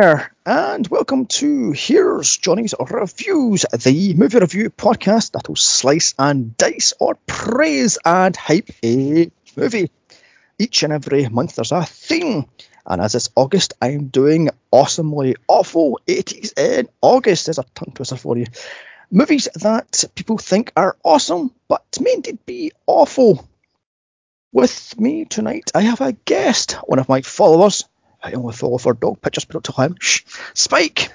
there, and welcome to Here's Johnny's Reviews, the movie review podcast that'll slice and dice or praise and hype a movie. Each and every month there's a theme, and as it's August, I'm doing awesomely awful 80s in August. There's a tongue twister for you. Movies that people think are awesome, but may indeed be awful. With me tonight, I have a guest, one of my followers, I only follow for dog pictures, but up to him. Shh, Spike.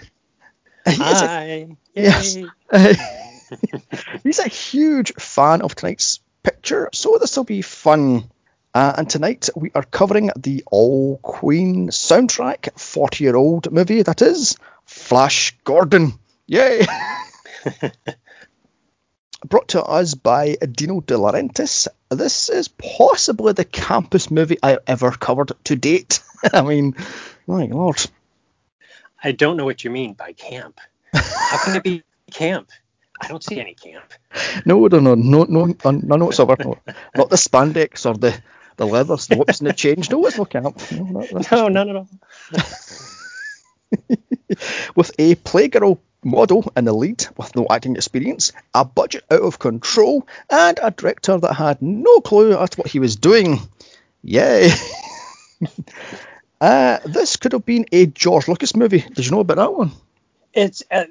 Hi. yes. he's a huge fan of tonight's picture, so this will be fun. Uh, and tonight we are covering the All Queen soundtrack, 40 year old movie that is Flash Gordon. Yay! Brought to us by Dino De Laurentiis. This is possibly the campus movie I ever covered to date. I mean, my lord. I don't know what you mean by camp. How can it be camp? I don't see any camp. No, no, no, no, no, none whatsoever. No, not the spandex or the the leathers, the and the change. No, it's no camp. No, not, no none at all. With a playgirl model in the lead with no acting experience, a budget out of control, and a director that had no clue as to what he was doing. Yay! uh, this could have been a George Lucas movie. Did you know about that one? It's uh,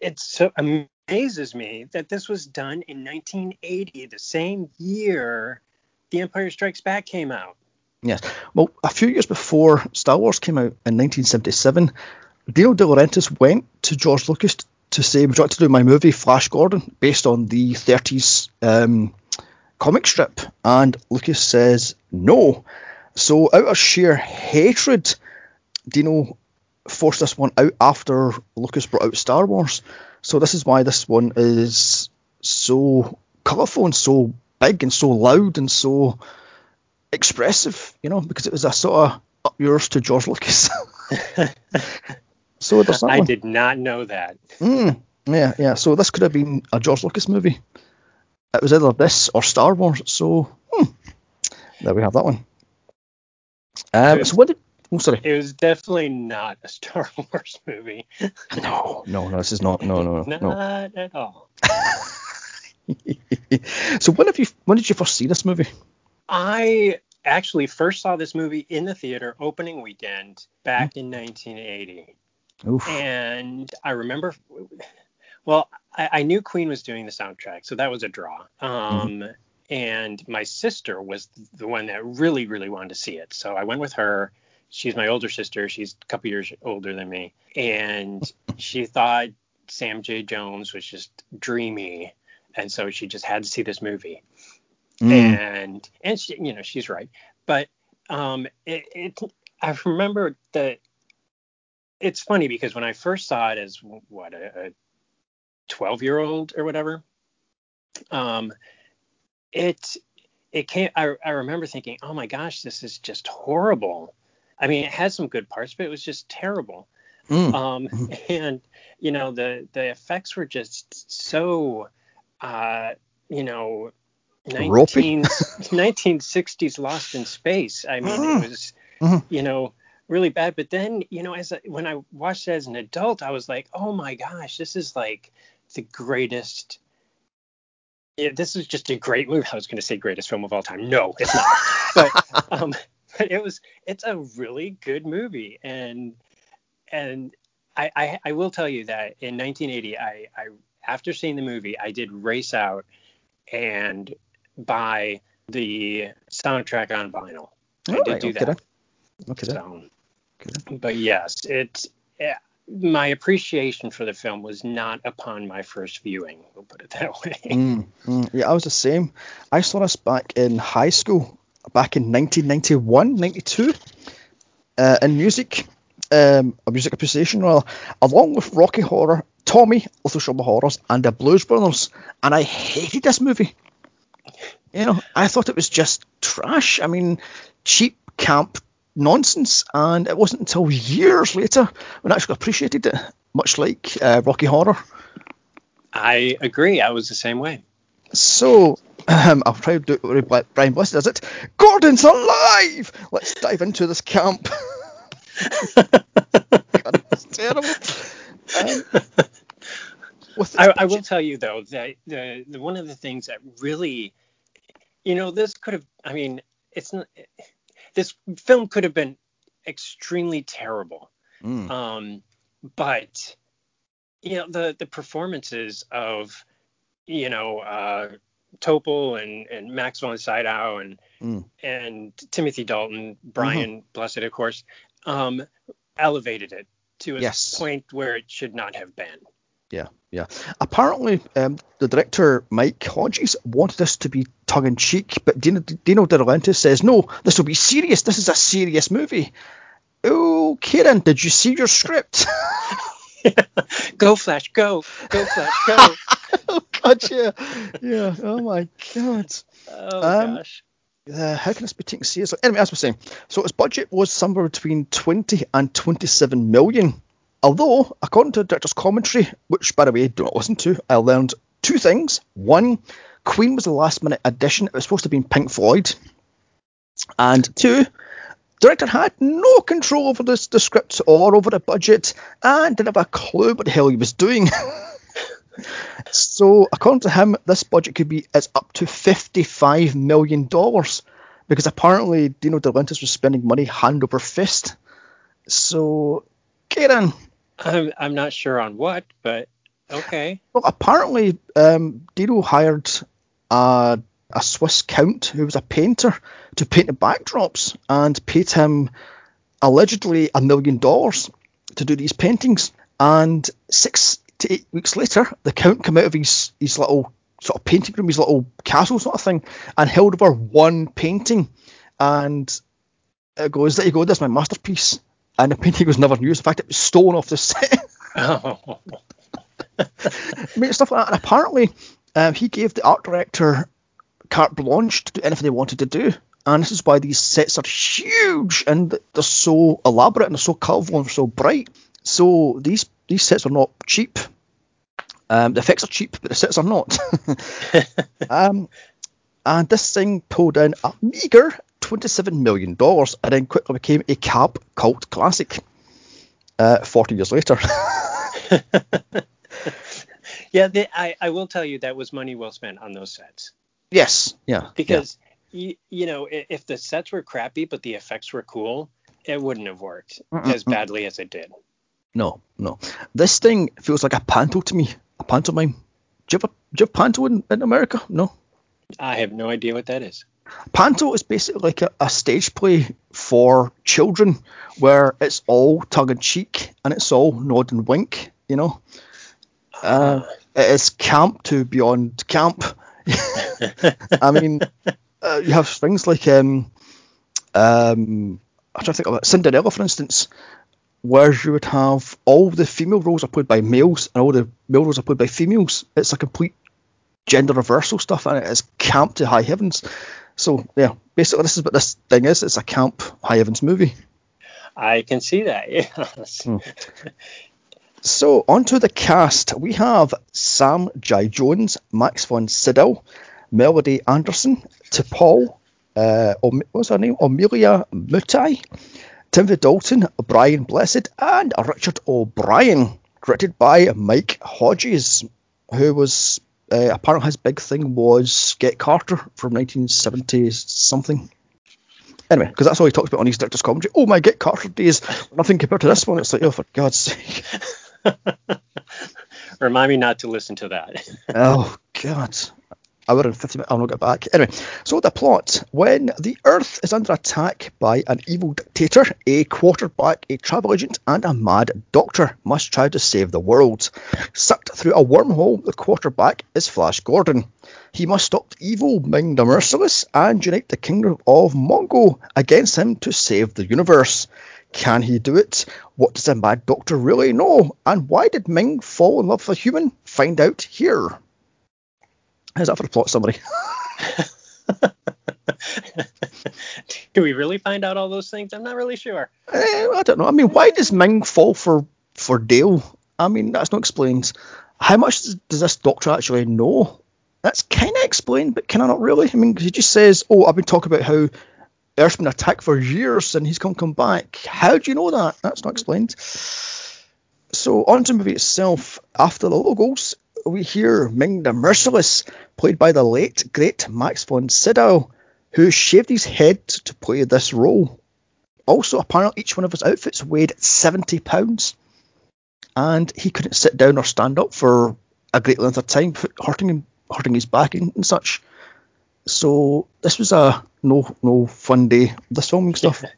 it so amazes me that this was done in 1980, the same year The Empire Strikes Back came out. Yes. Well, a few years before Star Wars came out in 1977, Dino De Laurentiis went to George Lucas to say, "Would you like to do my movie Flash Gordon based on the 30s um, comic strip?" And Lucas says no. So, out of sheer hatred, Dino forced this one out after Lucas brought out Star Wars. So, this is why this one is so colourful and so big and so loud and so expressive, you know, because it was a sort of up yours to George Lucas. so there's that I one. did not know that. Mm, yeah, yeah. So this could have been a George Lucas movie. It was either this or Star Wars. So hmm, there we have that one. Um, so what did? Oh, sorry. It was definitely not a Star Wars movie. No, no, no. This is not. No, no, not no. at all. so when have you? When did you first see this movie? I actually first saw this movie in the theater opening weekend back in 1980. Oof. And I remember, well, I, I, knew Queen was doing the soundtrack, so that was a draw. Um, mm And my sister was the one that really, really wanted to see it. So I went with her. She's my older sister. She's a couple years older than me. And she thought Sam J. Jones was just dreamy. And so she just had to see this movie. Mm. And and she, you know she's right, but um, it, it I remember that it's funny because when I first saw it as what a 12 year old or whatever, um, it it came. I, I remember thinking, oh my gosh, this is just horrible. I mean, it had some good parts, but it was just terrible. Mm. Um, and you know the the effects were just so uh, you know 19, 1960s Lost in Space. I mean, mm-hmm. it was, mm-hmm. you know, really bad. But then, you know, as I, when I watched it as an adult, I was like, oh my gosh, this is like the greatest. Yeah, this is just a great movie. I was going to say greatest film of all time. No, it's not. but, um, but it was. It's a really good movie, and and I, I I will tell you that in 1980, I I after seeing the movie, I did race out and buy the soundtrack on vinyl. I All did right, do okay that. Okay. So, but yes, it's yeah, my appreciation for the film was not upon my first viewing. We'll put it that way. Mm, mm, yeah, I was the same. I saw this back in high school, back in 1991, 92, uh, in music, um, a music appreciation, well, along with Rocky Horror, Tommy, Little Shop of Horrors, and the Blues Brothers, and I hated this movie. You know, I thought it was just trash. I mean, cheap camp nonsense, and it wasn't until years later when I actually appreciated it, much like uh, Rocky Horror. I agree. I was the same way. So, um, I'll try to do it Brian Blessed does it. Gordon's alive! Let's dive into this camp. God, it's terrible. Um, I, I will tell you though that the, the one of the things that really, you know, this could have. I mean, it's not. This film could have been extremely terrible. Mm. Um, but you know the the performances of you know uh, Topol and and Max von Sydow and Mm. and Timothy Dalton, Brian Blessed, of course, um, elevated it to a Yes. point where it should not have been. Yeah, yeah. Apparently, um, the director Mike Hodges wanted this to be tongue in cheek, but Dino, Dino De Laurentiis says no. This will be serious. This is a serious movie. Oh, Kieran, did you see your script? go Flash, go, go Flash, go. oh God, yeah, yeah. Oh my God. oh Um, gosh. Uh, how can this be taken seriously? Anyway, as we're saying, so its budget was somewhere between 20 and 27 million. Although, according to the director's commentary, which by the way, do not listen to, I learned two things. One, Queen was a last minute addition. It was supposed to be Pink Floyd. And two, director had no control over the script or over the budget and didn't have a clue what the hell he was doing. So, according to him, this budget could be it's up to fifty-five million dollars because apparently Dino De Laurentiis was spending money hand over fist. So, Kieran, I'm I'm not sure on what, but okay. well, apparently um, hired a, a Swiss count who was a painter to paint the backdrops and paid him allegedly a million dollars to do these paintings. And six to eight weeks later, the count came out of his, his little sort of painting room, his little castle sort of thing, and held over one painting. And it goes, there you go, that's my masterpiece. And the painting was never used. In fact, it was stolen off the set. Oh, I mean, stuff like that. And apparently, um, he gave the art director carte blanche to do anything they wanted to do. And this is why these sets are huge and they're so elaborate and they're so colourful and so bright. So these these sets are not cheap. Um, the effects are cheap, but the sets are not. um, and this thing pulled in a meager $27 million and then quickly became a cab cult classic uh, 40 years later. yeah. The, I I will tell you that was money well spent on those sets yes, yeah. yeah. because you, you know if the sets were crappy but the effects were cool, it wouldn't have worked as badly as it did. No, no. This thing feels like a panto to me. A pantomime. Do you have, a, do you have panto in, in America? No. I have no idea what that is. Panto is basically like a, a stage play for children where it's all tongue in cheek and it's all nod and wink, you know. Uh, it is camp to beyond camp. I mean, uh, you have things like um, um, I'm to think of it. Cinderella, for instance, where you would have all the female roles are played by males and all the male roles are played by females. It's a complete gender reversal stuff, and it is camp to high heavens. So yeah, basically this is what this thing is. It's a camp high heavens movie. I can see that. Yes. So onto the cast, we have Sam J. Jones, Max von Sydow, Melody Anderson, Topol, uh, what's her name? Ornella Muti, Timothy Dalton, Brian Blessed, and Richard O'Brien. Directed by Mike Hodges, who was uh, apparently his big thing was Get Carter from 1970 something. Anyway, because that's all he talks about on his director's commentary. Oh my Get Carter days, nothing compared to this one. It's like, oh for God's sake. Remind me not to listen to that. Oh God. Hour and 50 minutes, I'll not get back. Anyway, so the plot. When the Earth is under attack by an evil dictator, a quarterback, a travel agent, and a mad doctor must try to save the world. Sucked through a wormhole, the quarterback is Flash Gordon. He must stop evil Ming the Merciless and unite the kingdom of Mongo against him to save the universe. Can he do it? What does a mad doctor really know? And why did Ming fall in love with a human? Find out here. How's that for a plot summary? Do we really find out all those things? I'm not really sure. Eh, I don't know. I mean, why does Ming fall for for Dale? I mean, that's not explained. How much does, does this doctor actually know? That's kind of explained, but kind of not really. I mean, he just says, "Oh, I've been talking about how Earth's been attacked for years and he's come come back. How do you know that? That's not explained. So on to the movie itself. After the logos, we hear Ming the Merciless, played by the late great Max von Sydow, who shaved his head to play this role. Also, apparently, each one of his outfits weighed 70 pounds, and he couldn't sit down or stand up for a great length of time, hurting him, hurting his back and, such. So this was a no no fun day. This filming stuff.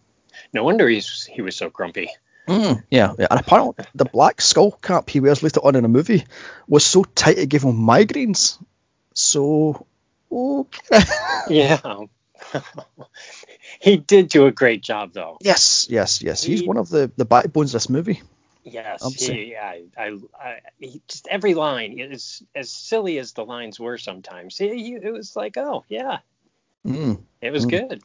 No wonder he's he was so grumpy. Mm, yeah, yeah, and apparently the black skull cap he wears later on in a movie was so tight it gave him migraines. So, okay. yeah. he did do a great job, though. Yes, yes, yes. He's one of the, the backbones of this movie. Yes, he, I, I, I, he, just every line is as silly as the lines were sometimes. He, he, it was like, oh yeah, mm, it was mm. good.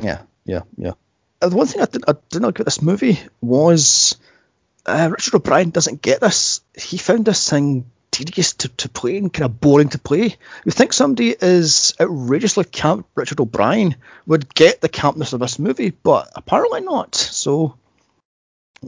Yeah, yeah, yeah. Uh, the one thing I, did, I didn't like about this movie was uh, Richard O'Brien doesn't get this. He found this thing tedious to, to play and kind of boring to play. You think somebody is outrageously camp Richard O'Brien would get the campness of this movie, but apparently not. So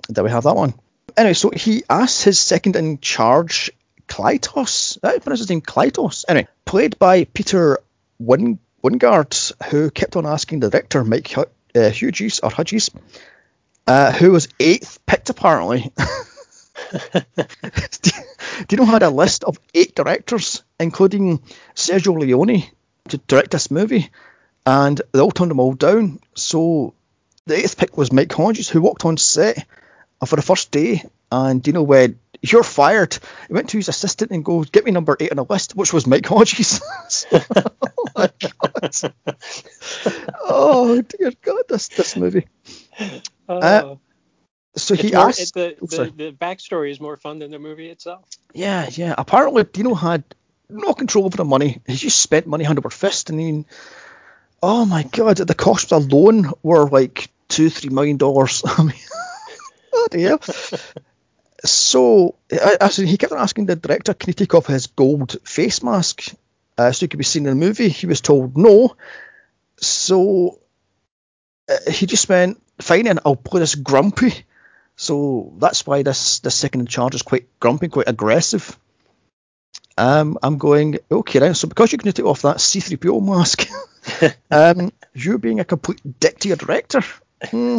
there we have that one. Anyway, so he asks his second in charge, Klytus. I pronounce his name Klytus. Anyway, played by Peter Win- Wyngarde, who kept on asking the director, Mike uh, Hughes, or Hudges, uh, who was eighth picked apparently. you know had a list of eight directors, including Sergio Leone, to direct this movie, and they all turned them all down. So the eighth pick was Mike Hodges, who walked on set for the first day, and you know when you're fired, he went to his assistant and goes, "Get me number eight on the list," which was Mike Hodges. oh my god! oh dear God, this this movie. Uh, uh, so he more, asked. The, the, the, backstory is more fun than the movie itself. Yeah, yeah. Apparently, Dino had no control over the money. He just spent money hand over fist. I mean, oh my God, the costs alone were like two, three million dollars. I mean, oh dear. So, I, he kept on asking the director, can he take off his gold face mask uh, so he could be seen in the movie? He was told no. So, uh, he just went, fine, and I'll play this grumpy so that's why this this second in charge is quite grumpy, quite aggressive. Um, I'm going okay then. So because you're going to take off that C3PO mask, um, you being a complete dick to your director. Hmm.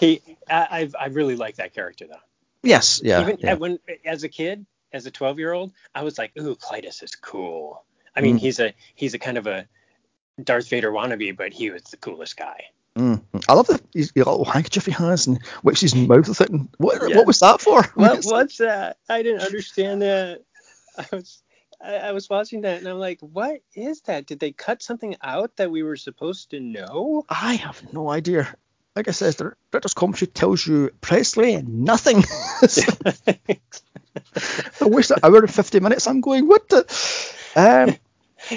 He, I, I really like that character though. Yes, yeah. Even yeah. when as a kid, as a 12 year old, I was like, ooh, Klytus is cool. I mean, mm. he's a he's a kind of a Darth Vader wannabe, but he was the coolest guy. Mm. I love the his little handkerchief he has and wipes his mouth with it. And what, yeah. what was that for? What, what's that? I didn't understand that. I was I, I, was watching that and I'm like, what is that? Did they cut something out that we were supposed to know? I have no idea. Like I said, the director's commentary tells you precisely nothing. I wish that hour and 50 minutes. I'm going, what the? Um,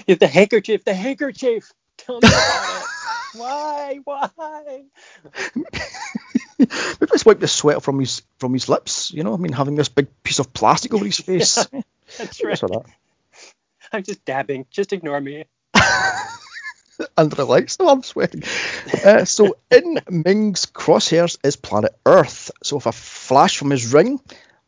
the handkerchief, the handkerchief. Tell me about it. Why? Why? Maybe just wipe the sweat from his from his lips. You know, I mean, having this big piece of plastic over his face. Yeah, that's right. That. I'm just dabbing. Just ignore me. Under the lights, no, I'm sweating. Uh, so in Ming's crosshairs is planet Earth. So if a flash from his ring,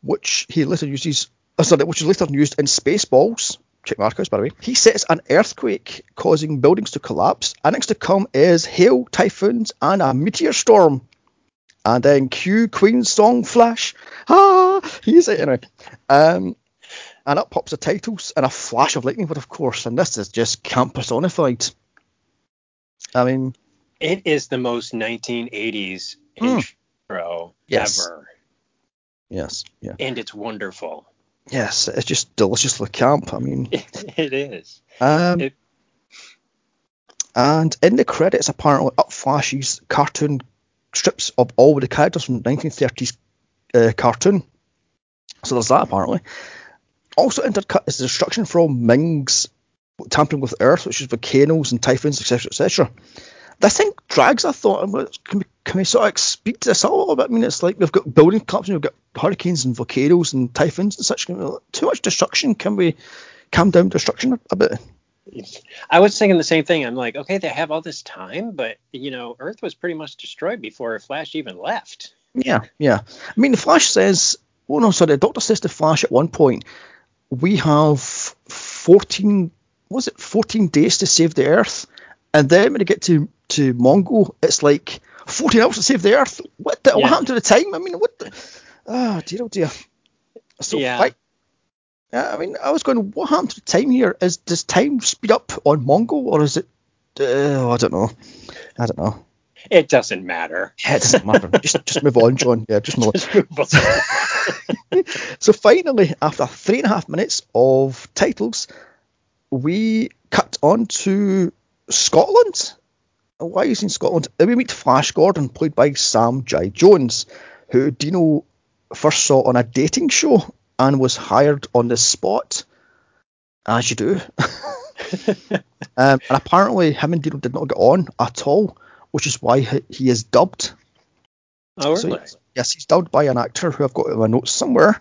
which he later uses, uh, sorry, which is later used in Spaceballs, check Marcos, by the way. He sets an earthquake, causing buildings to collapse. And next to come is hail, typhoons, and a meteor storm. And then cue Queen's song Flash. Ah, he's it anyway. Um, and up pops the titles and a flash of lightning, but of course, and this is just camp personified. I mean, it is the most 1980s mm, intro yes. ever. Yes, yeah. And it's wonderful. Yes, it's just deliciously camp. I mean, it is. Um, it... And in the credits, apparently, up flashes cartoon strips of all the characters from 1930s uh, cartoon. So there's that apparently. Also intercut is the destruction from Ming's tampering with Earth, which is volcanoes and typhoons, etc., etc. This thing drags. I thought, can we, can we sort of speed this up a little bit? I mean, it's like we've got building collapses, we've got hurricanes and volcanoes and typhoons and such. Too much destruction. Can we calm down destruction a bit? I was thinking the same thing. I'm like, okay, they have all this time, but you know, Earth was pretty much destroyed before Flash even left. Yeah, yeah. I mean, the Flash says, oh no, sorry, the Doctor says to Flash at one point, we have 14, was it 14 days to save the Earth, and then when you get to to Mongo, it's like 14 hours to save the Earth. What the, yeah. what happened to the time? I mean, what? The, oh dear, oh dear. So yeah. I, I mean, I was going, what happened to the time here? Is does time speed up on Mongo, or is it? Uh, I don't know. I don't know. It doesn't matter. Yeah, it doesn't matter. just just move on, John. Yeah, just move, just move on. so finally, after three and a half minutes of titles, we cut on to Scotland. Why is in Scotland? We meet Flash Gordon, played by Sam J. Jones, who Dino first saw on a dating show and was hired on the spot, as you do. um, and apparently, him and Dino did not get on at all, which is why he is dubbed. Oh, really? So, yes, he's dubbed by an actor who I've got in my notes somewhere.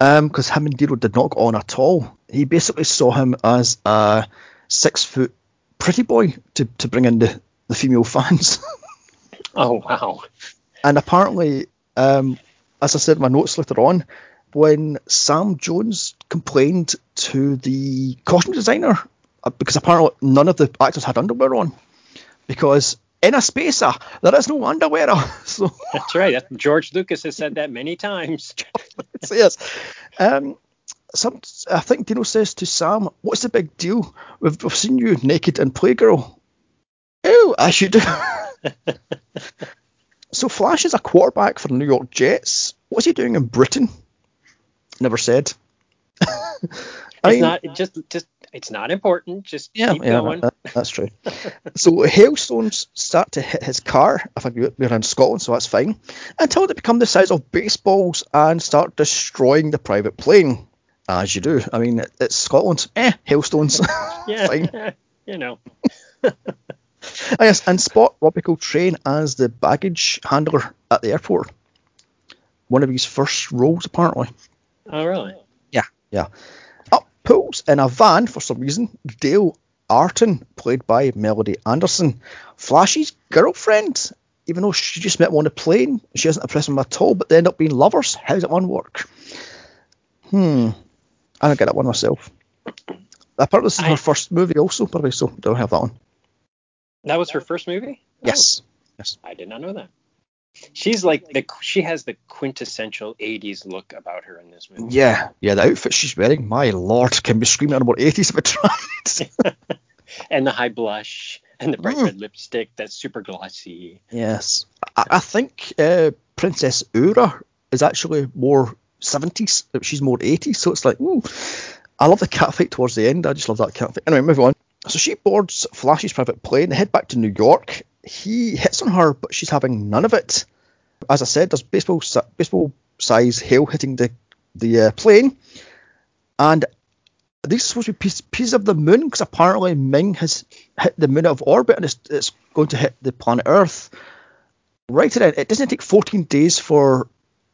Because um, him and Dino did not get on at all. He basically saw him as a six foot pretty boy to, to bring in the, the female fans. oh, wow. And apparently, um, as I said in my notes later on, when Sam Jones complained to the costume designer uh, because apparently none of the actors had underwear on because in a spacer there is no underwear. so that's right. George Lucas has said that many times. yes. Um, some, I think Dino says to Sam, "What's the big deal? We've, we've seen you naked in Playgirl." Oh, I should. so Flash is a quarterback for the New York Jets. What's he doing in Britain? Never said. It's mean, not just just it's not important. Just yeah, keep yeah, going. That, that's true. so hailstones start to hit his car. I think we're in Scotland, so that's fine. Until they become the size of baseballs and start destroying the private plane, as you do. I mean, it's Scotland. Eh, hailstones. yeah, fine. you know. I guess, and Spot Robbie Coltrane as the baggage handler at the airport. One of his first roles, apparently. Oh, really? Yeah, yeah. Pulls in a van for some reason. Dale Arden, played by Melody Anderson, Flash's girlfriend. Even though she just met him on a plane, she hasn't impressed him at all, but they end up being lovers. How does it one work? Hmm. I don't get that one myself. Apparently, this is I, her first movie, also, probably, so don't have that one. That was her first movie? Yes. Oh, yes. I did not know that. She's like the she has the quintessential 80s look about her in this movie. Yeah, yeah, the outfit she's wearing, my lord, can be screaming out about 80s if it tried. and the high blush and the bright mm. red lipstick that's super glossy. Yes, I, I think uh, Princess Aura is actually more 70s. She's more 80s, so it's like, ooh, I love the cat fight towards the end. I just love that cat fight. Anyway, move on. So she boards Flash's private plane. They head back to New York he hits on her, but she's having none of it. As I said, there's baseball baseball size hail hitting the the uh, plane, and these are supposed to be pieces, pieces of the moon because apparently Ming has hit the moon out of orbit and it's, it's going to hit the planet Earth. Right then, it doesn't take 14 days for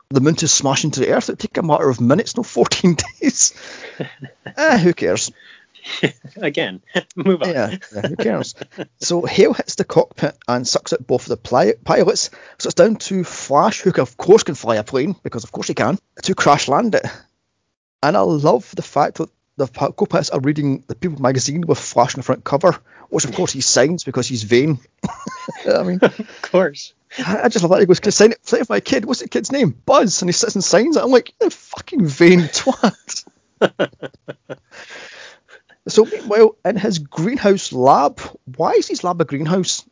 the moon to smash into the Earth. It take a matter of minutes, no 14 days. eh, who cares? Again, move on. Yeah, yeah, who cares? so Hale hits the cockpit and sucks out both of the pli- pilots. So it's down to Flash, who of course can fly a plane, because of course he can, to crash land it. And I love the fact that the co-pilots are reading the People magazine with Flash on the front cover, which of course he signs because he's vain. I mean, of course. I just love that. He goes, Can I sign it, for my kid? What's the kid's name? Buzz. And he sits and signs it. I'm like, You fucking vain twat. So meanwhile, in his greenhouse lab, why is his lab a greenhouse?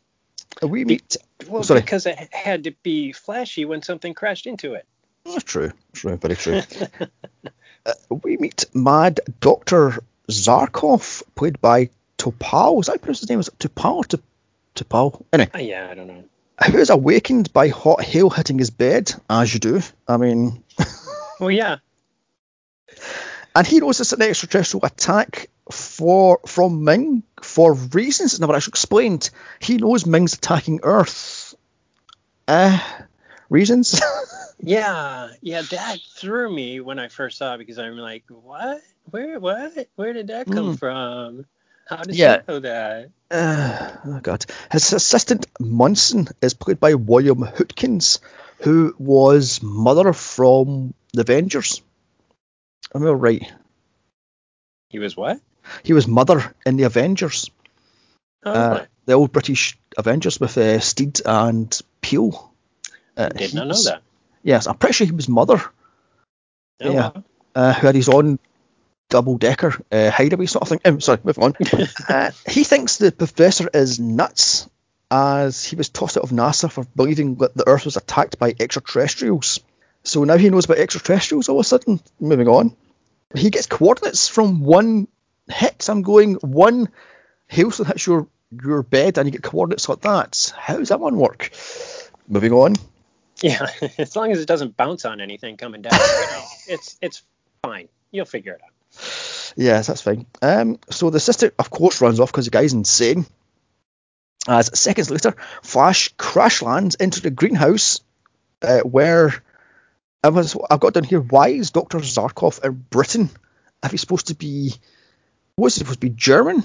We meet. Well, sorry. because it had to be flashy when something crashed into it. That's true. True. Very true. uh, we meet Mad Doctor Zarkov, played by Topal. Is that pronounce his name? Is it Topal or Topal? Anyway. Uh, yeah, I don't know. Who is awakened by hot hail hitting his bed, as you do. I mean. well, yeah. And he knows it's an extraterrestrial attack for from Ming for reasons never actually explained. He knows Ming's attacking Earth. Uh, reasons? yeah, yeah, that threw me when I first saw it because I'm like, what? Where, what? Where did that come mm. from? How does Yeah. he know that? Uh, oh god. His assistant Munson is played by William Hootkins, who was Mother from the Avengers. Am I right? He was what? He was Mother in the Avengers, Oh, uh, the old British Avengers with uh, Steed and Peel. Uh, did not know that. Yes, I'm pretty sure he was Mother, Oh, yeah. wow. uh, who had his own double decker uh, hideaway sort of thing. Um, sorry, moving on. uh, he thinks the professor is nuts as he was tossed out of NASA for believing that the Earth was attacked by extraterrestrials. So now he knows about extraterrestrials all of a sudden. Moving on. He gets coordinates from one hit. I'm going one hailstone hits your your bed and you get coordinates like that. How does that one work? Moving on. Yeah, as long as it doesn't bounce on anything coming down, you know, it's it's fine. You'll figure it out. Yes, that's fine. Um, so the sister, of course, runs off because the guy's insane. As seconds later, Flash crash lands into the greenhouse uh, where I was. I've got down here. Why is Doctor Zarkov in Britain? If he's supposed to be, is he supposed to be German?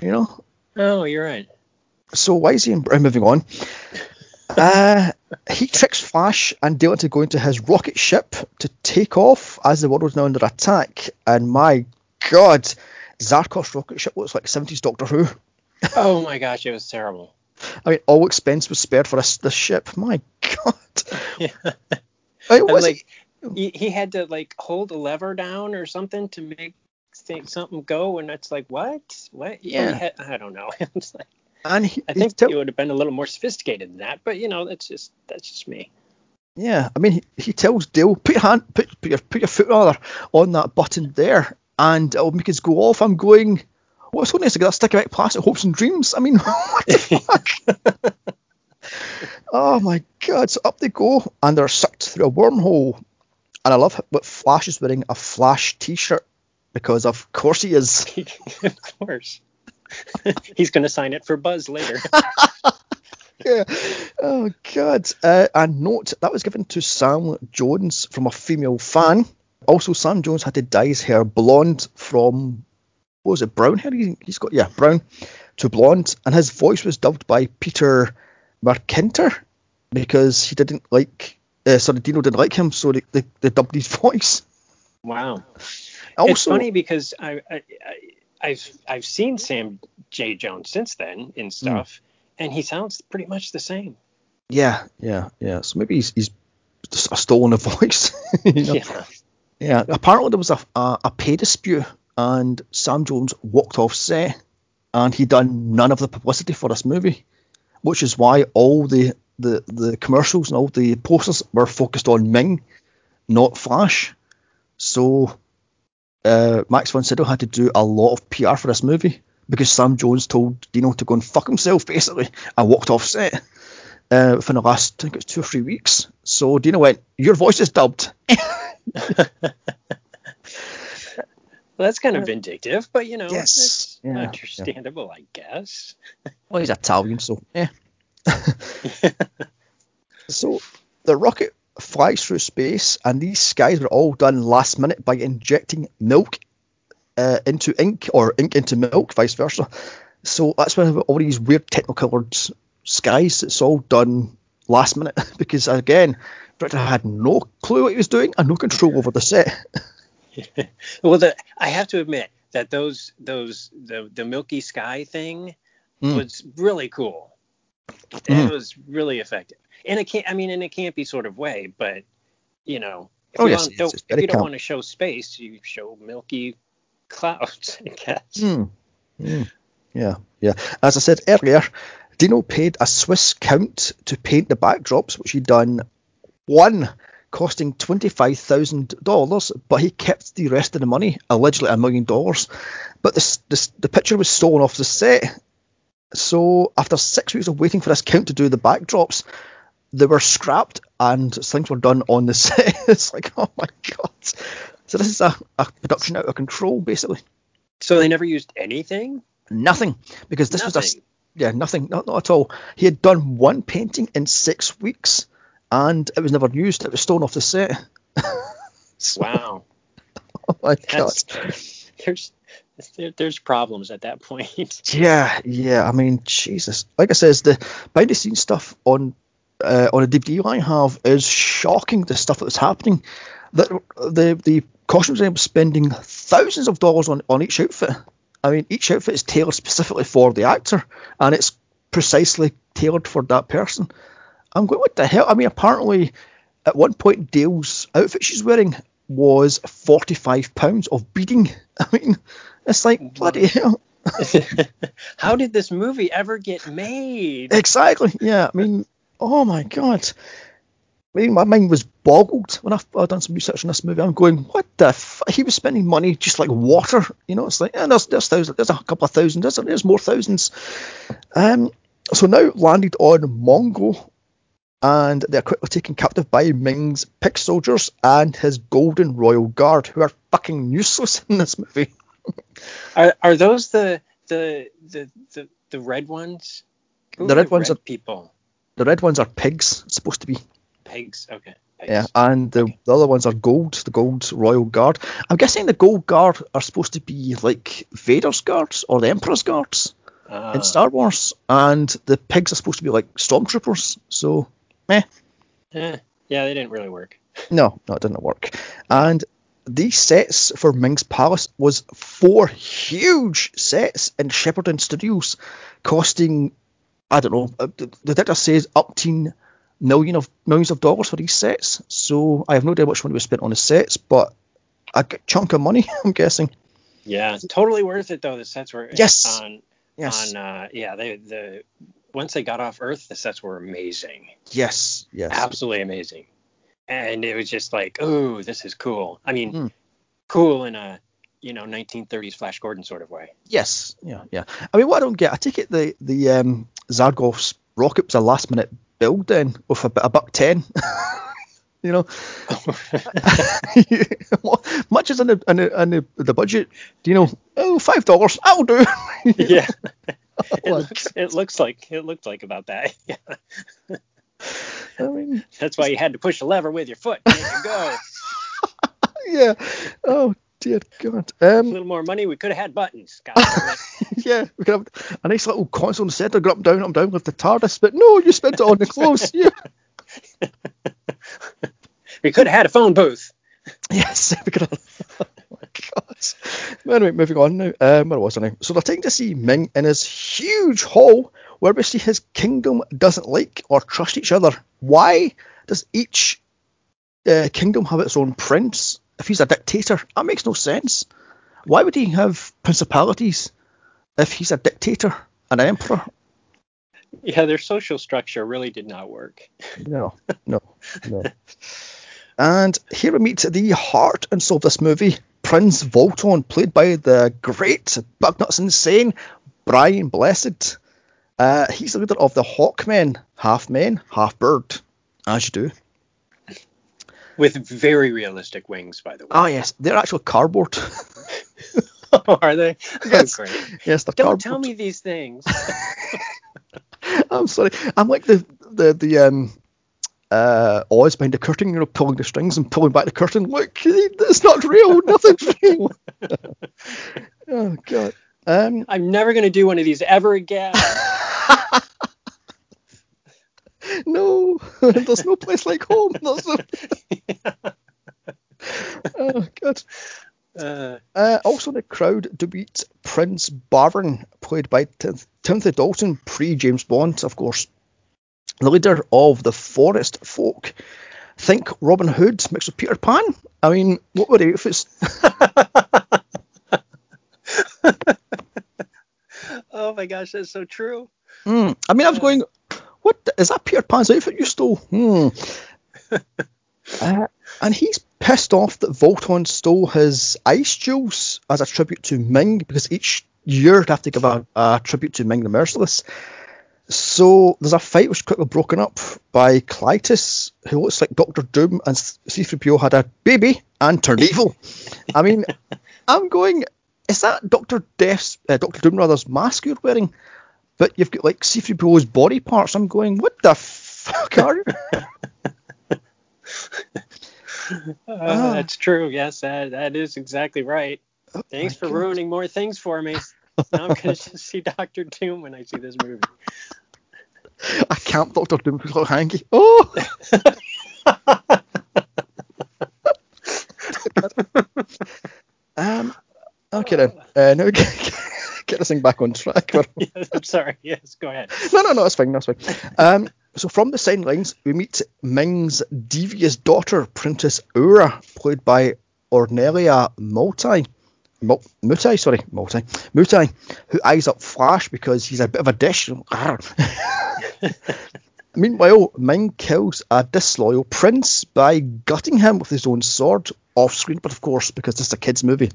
You know. Oh, you're right. So why is he in Britain? Moving on. Uh, he tricks Flash and Dale into going to his rocket ship to take off as the world was now under attack. And my God, Zarkov's rocket ship looks like 70s Doctor Who. Oh my gosh, it was terrible. I mean, all expense was spared for this, this ship. My God. Yeah. I mean, And, like he, he had to like hold a lever down or something to make think something go, and it's like what? What? Yeah. I don't know. It's like, and he, I think tell- it would have been a little more sophisticated than that, but you know, that's just that's just me. Yeah, I mean, he, he tells Dale, put your hand, put, put your put your foot rather on that button there, and it'll make us go off. I'm going. What's holding us to get that stick about plastic hopes and dreams? I mean, what the fuck? oh my god! So up they go, and they're sucked through a wormhole. And I love what Flash is wearing a Flash T-shirt because of course he is. of course. He's going to sign it for Buzz later. yeah. Oh God. Uh, and note that was given to Sam Jones from a female fan. Also, Sam Jones had to dye his hair blonde from what was it brown hair? He- He's got yeah brown to blonde, and his voice was dubbed by Peter Marinker because he didn't like. Uh, sorry, Dino didn't like him, so they, they, they dubbed his voice. Wow. Also, it's funny because I, I, I I've I've seen Sam J Jones since then Hmm. in stuff, and he sounds pretty much the same. yeah, yeah, yeah. So maybe he's, he's stolen a voice. you know? Yeah. Yeah, apparently there was a, a, a pay dispute, and Sam Jones walked off set, and he done none of the publicity for this movie, which is why all the, the, the commercials and all the posters were focused on Ming, not Flash. So uh, Max von Sydow had to do a lot of PR for this movie because Sam Jones told Dino to go and fuck himself, basically, and walked off set. Uh, within the last, I think it was two or three weeks. So Dino went, "Your voice is dubbed." Well, that's kind of vindictive, but you know, Yes. it's Yeah, yeah. understandable, I guess. Well, he's Italian, so yeah. so the rocket flies through space, and these skies were all done last minute by injecting milk uh, into ink or ink into milk, vice versa. So that's why have all these weird technicoloured skies. It's all done last minute because again, director had no clue what he was doing and no control over the set. well, the, I have to admit that those those the the Milky Sky thing Mm. was really cool. Mm. It was really effective, and it can't. I mean, in a campy sort of way, but you know, if Oh, you, yes, don't, if you don't want to show space, you show milky clouds. I guess. Hmm. Hmm. Yeah, yeah. As I said earlier, Dino paid a Swiss count to paint the backdrops, which he'd done one, costing twenty-five thousand dollars, but he kept the rest of the money, allegedly a million dollars. But this, this, the picture was stolen off the set. So after six weeks of waiting for this count to do the backdrops, they were scrapped and things were done on the set. it's like, oh my god! So this is a, a production out of control, basically. So they never used anything. Nothing, because this was a yeah nothing, not, not at all. He had done one painting in six weeks, and it was never used. It was stolen off the set. So- Wow. oh my god! There's there, there's problems at that point. Yeah, yeah. I mean, Jesus. Like I says, the behind the scenes stuff on uh, on a DVD I have is shocking. The stuff that was happening. That the the costumes up spending thousands of dollars on on each outfit. I mean, each outfit is tailored specifically for the actor, and it's precisely tailored for that person. I'm going, what the hell? I mean, apparently, at one point, Dale's outfit she's wearing was forty-five pounds of beading. I mean, it's like bloody hell. How did this movie ever get made? Exactly. Yeah. I mean, oh my god. I mean, my mind was boggled when I've, I've done some research on this movie. I'm going, what the? F-? He was spending money just like water. You know, it's like, yeah, there's there's thousands, there's a couple of thousands, there's, there's more thousands. Um, so now landed on Mongo, and they're quickly taken captive by Ming's pick soldiers and his Golden Royal Guard, who are fucking useless in this movie. Are are those the the the the, the red ones? Who The red ones are- people. The red ones are pigs, supposed to be. Pigs. Okay. Pigs. Yeah, and the, the other ones are gold, the gold royal guard. I'm guessing the gold guard are supposed to be like Vader's guards or the Emperor's guards Ah, in Star Wars, and the pigs are supposed to be like stormtroopers. So, eh, eh, yeah, they didn't really work. no, no, it didn't work. And these sets for Ming's Palace was four huge sets in Shepperton Studios, costing I don't know. uh, The the director says up to million of millions of dollars for these sets. So I have no idea which one was spent on the sets, but a chunk of money, I'm guessing. Yeah, totally worth it though. The sets were Yes. on Yes. on uh, yeah they the once they got off Earth the sets were amazing, yes. Yes. absolutely amazing, and it was just like oh this is cool. I mean, Hmm. cool in a you know 1930s Flash Gordon sort of way. Yes. Yeah. Yeah. I mean, what I don't get, I take it the the um, Zarkov's rocket was a last minute build then with a, a buck ten. you know, much as in the in the, in the the budget. Do you know? Oh, five dollars. I'll do. yeah, it looks it looks like it looked like about that. Yeah, I mean, that's why you had to push the lever with your foot. You go. yeah. Oh dear God. A Um, little more money, we could have had buttons. God damn it. yeah, we could have a nice little console in the centre, go up and down, up and down with the TARDIS, but no, you spent it on the clothes. Yeah. we could have had a phone booth. Yes, we could have. God. Anyway, moving on now. Um, where was I now? So they're taking to see Ming in his huge hall where we see his kingdom doesn't like or trust each other. Why does each uh, kingdom have its own prince if he's a dictator? That makes no sense. Why would he have principalities if he's a dictator, an emperor? Yeah, their social structure really did not work. No, no, no. and here we meet the heart and soul of this movie, Prince Vultan, played by the great Bucknuts Insane, Brian Blessed. Uh, he's the leader of the Hawkmen, half men, half bird, as you do. With very realistic wings, by the way. Ah, yes, they're actual cardboard. Are they? Yes. Oh, great. yes, they're Don't cardboard. tell me these things. I'm sorry. I'm like the the the um uh Oz behind the curtain, you know, pulling the strings and pulling back the curtain. Look, it's not real. Nothing's real. oh god. Um, I'm never going to do one of these ever again. no, there's no place like home. There's no... oh god. Uh, Uh, also the crowd to meet Prince Barin, played by Tim- Timothy Dalton, pre James Bond, of course. The leader of the Forest Folk. Think Robin Hood mixed with Peter Pan? I mean, what would it if it's. oh my gosh, that's so true. Hmm. I mean, I was going, what the, is that Peter Pan's outfit you stole? Hmm. uh, and he's pissed off that Vultan stole his ice jewels as a tribute to Ming because each year they have to give a, a tribute to Ming the Merciless. So there's a fight which quickly broken up by Klytus, who looks like Doctor Doom, and C3PO had a baby and turned evil. I mean, I'm going, is that Doctor Death's, uh, Doctor Doom rather's mask you're wearing? But you've got like C3PO's body parts. I'm going, what the fuck are you? Uh, That's true. Yes, that, that is exactly right. Thanks for goodness. ruining more things for me. Now I'm gonna see Doctor Doom when I see this movie. I can't Doctor Doom was like hanky. Oh, um, okay then. Uh, now get, get this thing back on track. Yes, I'm sorry. Yes, go ahead. no, no, no, that's fine, that's fine. Um, so from the sign lines, we meet Ming's devious daughter, Princess Aura, played by Ornella Multi. Mutai, sorry, Multi. Mutai, who eyes up Flash because he's a bit of a dish. Meanwhile, Ming kills a disloyal prince by gutting him with his own sword off screen, but of course, because this is a kids' movie.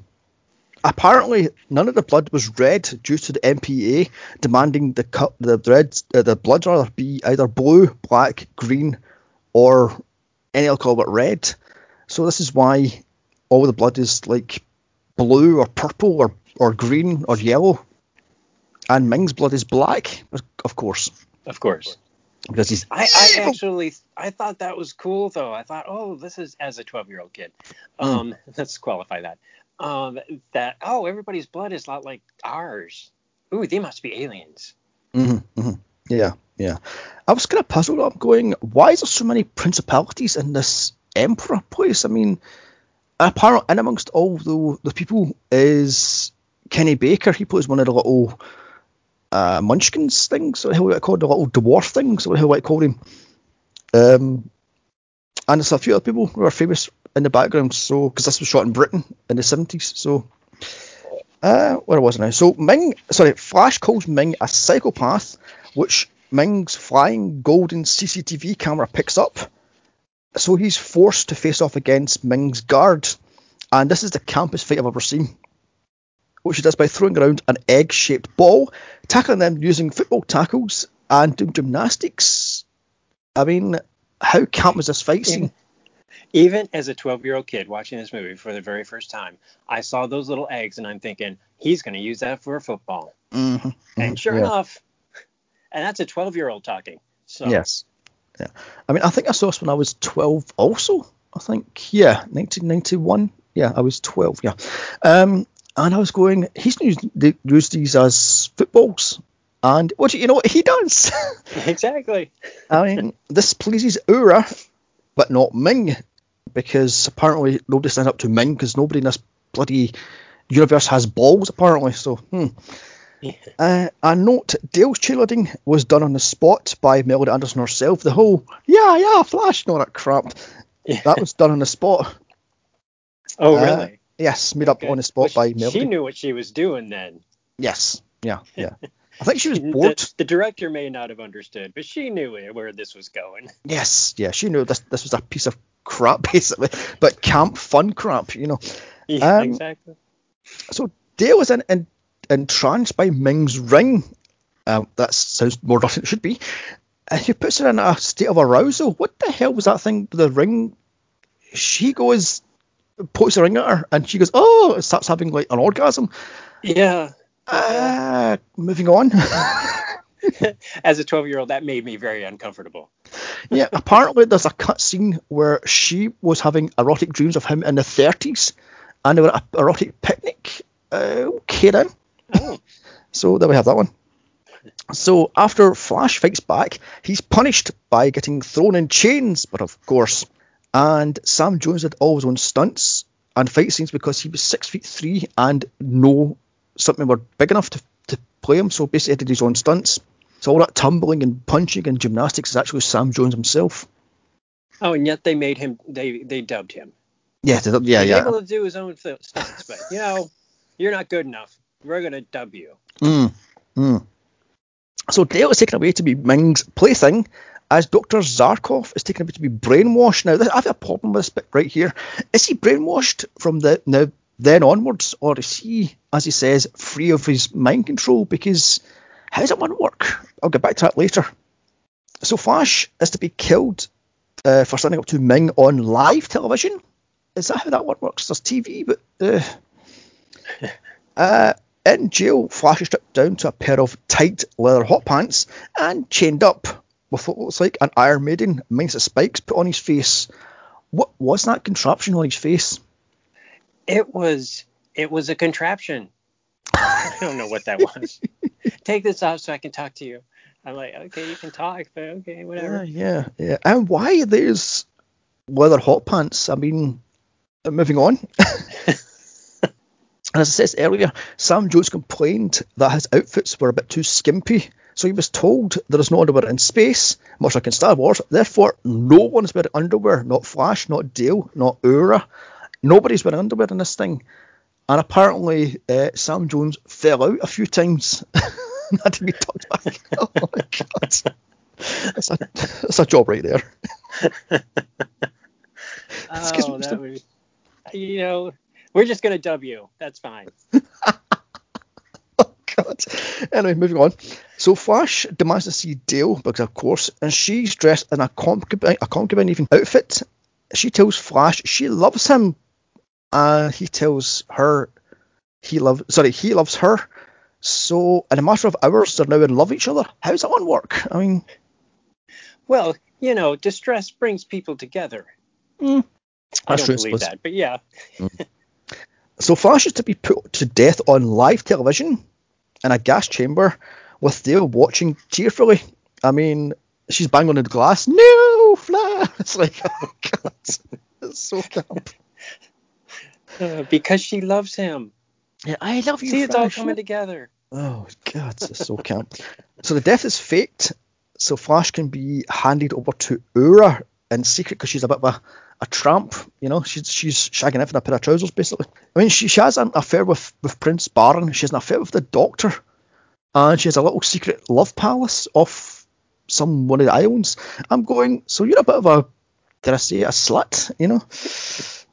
Apparently, none of the blood was red due to the MPA demanding the cut, the red, uh, the blood rather be either blue, black, green, or any colour but red. So this is why all the blood is like blue or purple or, or green or yellow, and Ming's blood is black, of course, Of course. because he's I, I actually I thought that was cool though. I thought, oh, this is as a 12 year old kid. Um, let's qualify that. Um, that oh, everybody's blood is not like ours. Ooh, they must be aliens. hmm hmm Yeah, yeah. I was kind of puzzled. I'm going, why is there so many principalities in this emperor place? I mean, apparently, in amongst all the the people is Kenny Baker. He plays one of the little uh, Munchkins things. or call it? The little dwarf things. Hell do I call him? Um, and there's a few other people who are famous in the background. So, because this was shot in Britain in the 70s. So, uh, where was I now? So Ming, sorry, Flash calls Ming a psychopath, which Ming's flying golden CCTV camera picks up. So he's forced to face off against Ming's guard, and this is the campest fight I've ever seen. Which he does by throwing around an egg-shaped ball, tackling them using football tackles, and doing gymnastics. I mean, how camp was this fight scene? Even as a 12 year old kid watching this movie for the very first time, I saw those little eggs and I'm thinking, he's going to use that for a football. Mm-hmm. And sure yeah. enough, and that's a 12 year old talking. So Yes. Yeah. I mean, I think I saw this when I was 12 also. I think, yeah, 1991. Yeah, I was 12, yeah. Um, and I was going, he's used, they used these as footballs. And what do you know what he does? exactly. I mean, this pleases Aura, but not Ming, because apparently nobody stands up to Ming, because nobody in this bloody universe has balls, apparently. So, hmm. Uh, and note, Dale's cheerleading was done on the spot by Melody Anderson herself. The whole, yeah, yeah, Flash, no, that crap. That was done on the spot. Oh, Uh, really? Yes, made up Okay. on the spot Well, by she- Melody. She knew what she was doing then. Yes, yeah, yeah. I think she was The- bored. The, director may not have understood, but she knew where this was going. Yes, yeah, she knew this this was a piece of crap, basically, but camp fun crap, you know. Yeah, Um, exactly. So Dale was in, in, entranced by Ming's ring. Um, that sounds more rough than it should be. And he puts her in a state of arousal. What the hell was that thing? The ring. She goes, puts the ring at her, and she goes, "Oh!" and starts having like an orgasm. Yeah. Uh, moving on. As a 12 year old, that made me very uncomfortable. yeah, apparently there's a cut scene where she was having erotic dreams of him in the 30s, and they were at a erotic picnic. Uh, okay then. Oh, So there we have that one. So after Flash fights back, he's punished by getting thrown in chains, but of course. And Sam Jones did all his own stunts and fight scenes because he was six feet three and no something were big enough to, to play him. So basically, he did his own stunts. So all that tumbling and punching and gymnastics is actually Sam Jones himself. oh, and yet they made him. They they dubbed him. Yeah, they- yeah, He's yeah. able to do his own th- stunts, but you know, you're not good enough. We're gonna dub you. Mm, mm. So Dale is taken away to be Ming's plaything, as Dr. Zarkov is taken away to be brainwashed. Now, I have a problem with this bit right here. Is he brainwashed from the now then onwards, or is he, as he says, free of his mind control? Because how does that one work? I'll get back to that later. So Flash is to be killed uh, for standing up to Ming on live television. Is that how that one works? There's TV, but uh, uh, in jail, Flash is stripped down to a pair of tight leather hot pants and chained up with what looks like an Iron Maiden minus the spikes put on his face. What was that contraption on his face? It was it was a contraption. I don't know what that was. Take this off so I can talk to you. I'm like, okay, you can talk, but okay, whatever. Yeah, yeah, yeah. And why there's leather hot pants? I mean, moving on. And as I said earlier, Sam Jones complained that his outfits were a bit too skimpy, so he was told there is no underwear in space, much like in Star Wars. Therefore, no one is wearing underwear, not Flash, not Dale, not Uhura. Nobody's wearing underwear in this thing. And apparently, uh, Sam Jones fell out a few times. had to be tucked back. oh my god. That's a, that's a job right there. oh, that would, you know, we're just gonna dub you. That's fine. oh God. Anyway, moving on. So Flash demands to see Dale because, of course, and she's dressed in a concubine, a concubine even outfit. She tells Flash she loves him. Uh, he tells her he loves. Sorry, he loves her. So in a matter of hours, they're now in love with each other. How's that one work? I mean, well, you know, distress brings people together. Mm, I don't believe that, but yeah. Mm. So Flash is to be put to death on live television in a gas chamber with Dale watching cheerfully. I mean, she's banging on the glass. No, Flash! It's like, oh god, it's so camp. Uh, because she loves him. Yeah, I love you. See, Flash. it's all coming together. Oh god, it's so camp. So the death is faked. So Flash can be handed over to Uhura in secret because she's a bit of a a tramp. You know, she's she's shagging it in a pair of trousers, basically. I mean, she, she has an affair with, with Prince Barin. She has an affair with the Doctor, and she has a little secret love palace off some one of the islands. I'm going. So you're a bit of a, did I say a slut? You know.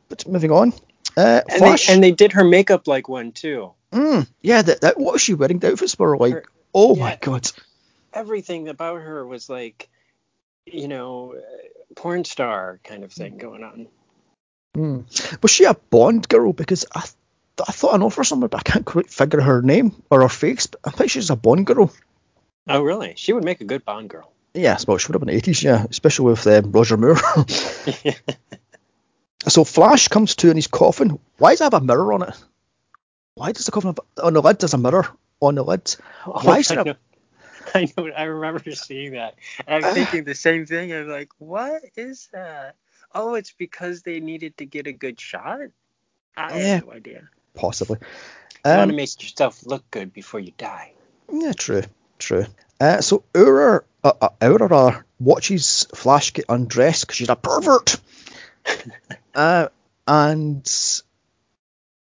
But moving on. Uh, and, they, and they did her makeup like one too. Mm, yeah, that, that what was she wearing? The outfits were like, her, oh yeah, my god. Everything about her was like, you know, porn star kind of thing going on. Mm. Was she a Bond girl? Because I, th- I thought I know for somewhere, but I can't quite figure her name or her face. But I think she's a Bond girl. Oh, really? She would make a good Bond girl. Yeah, well, she would have been 80s, yeah, especially with um, Roger Moore. so Flash comes to in his coffin. Why does it have a mirror on it? Why does the coffin have, on the lid? There's a mirror on the lid. Oh, Why is it a, I know. I remember seeing that. And I'm thinking the same thing. I'm like, what is that? Oh, it's because they needed to get a good shot. I yeah, have no idea. Possibly. You um, want to make yourself look good before you die. Yeah, true, true. Uh, so Aurora, uh, uh, Aurora watches Flash get undressed because she's a pervert. uh, and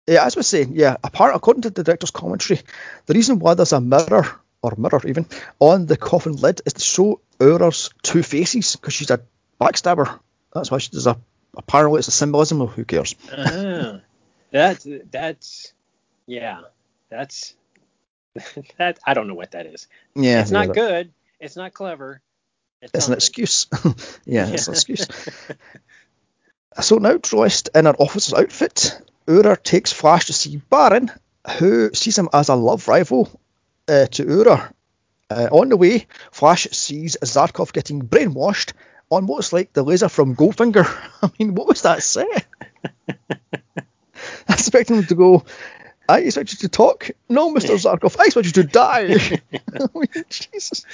yeah, as we saying, yeah, apart according to the director's commentary, the reason why there's a mirror or mirror even, on the coffin lid is to show Aura's two faces because she's a backstabber. That's why she does a. Apparently, it's a symbolism of who cares. Uh-huh. that's that's yeah, that's that. I don't know what that is. Yeah, it's not good. It's not clever. It's, it's an excuse. yeah, it's an excuse. so now dressed in her officer's outfit, Aura takes Flash to see Barin, who sees him as a love rival uh, to Aura. Uh, on the way, Flash sees Zarkov getting brainwashed on what's like the laser from Goldfinger. I mean, what was that set? I expected him to go, I expect you to talk. No, Mr. Zarkov, I expect you to die. I mean, Jesus.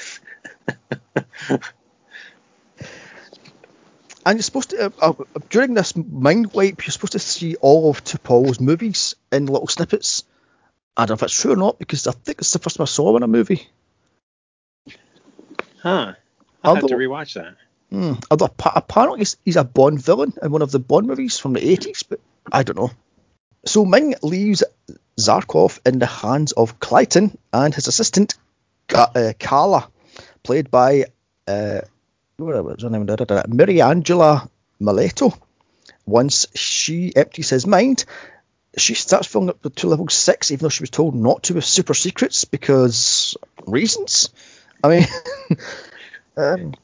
and you're supposed to, uh, uh, during this mind wipe, you're supposed to see all of Topol's movies in little snippets. I don't know if it's true or not because I think it's the first time I saw him in a movie. Huh. I'll have to rewatch that. Hmm, although apparently he's a Bond villain in one of the Bond movies from the 80s, but I don't know. So Ming leaves Zarkov in the hands of Clayton and his assistant uh, Kala, played by uh, what was her name? Mariangela Melato. Once she empties his mind, she starts filling up to level six, even though she was told not to with super secrets because reasons. I mean, um,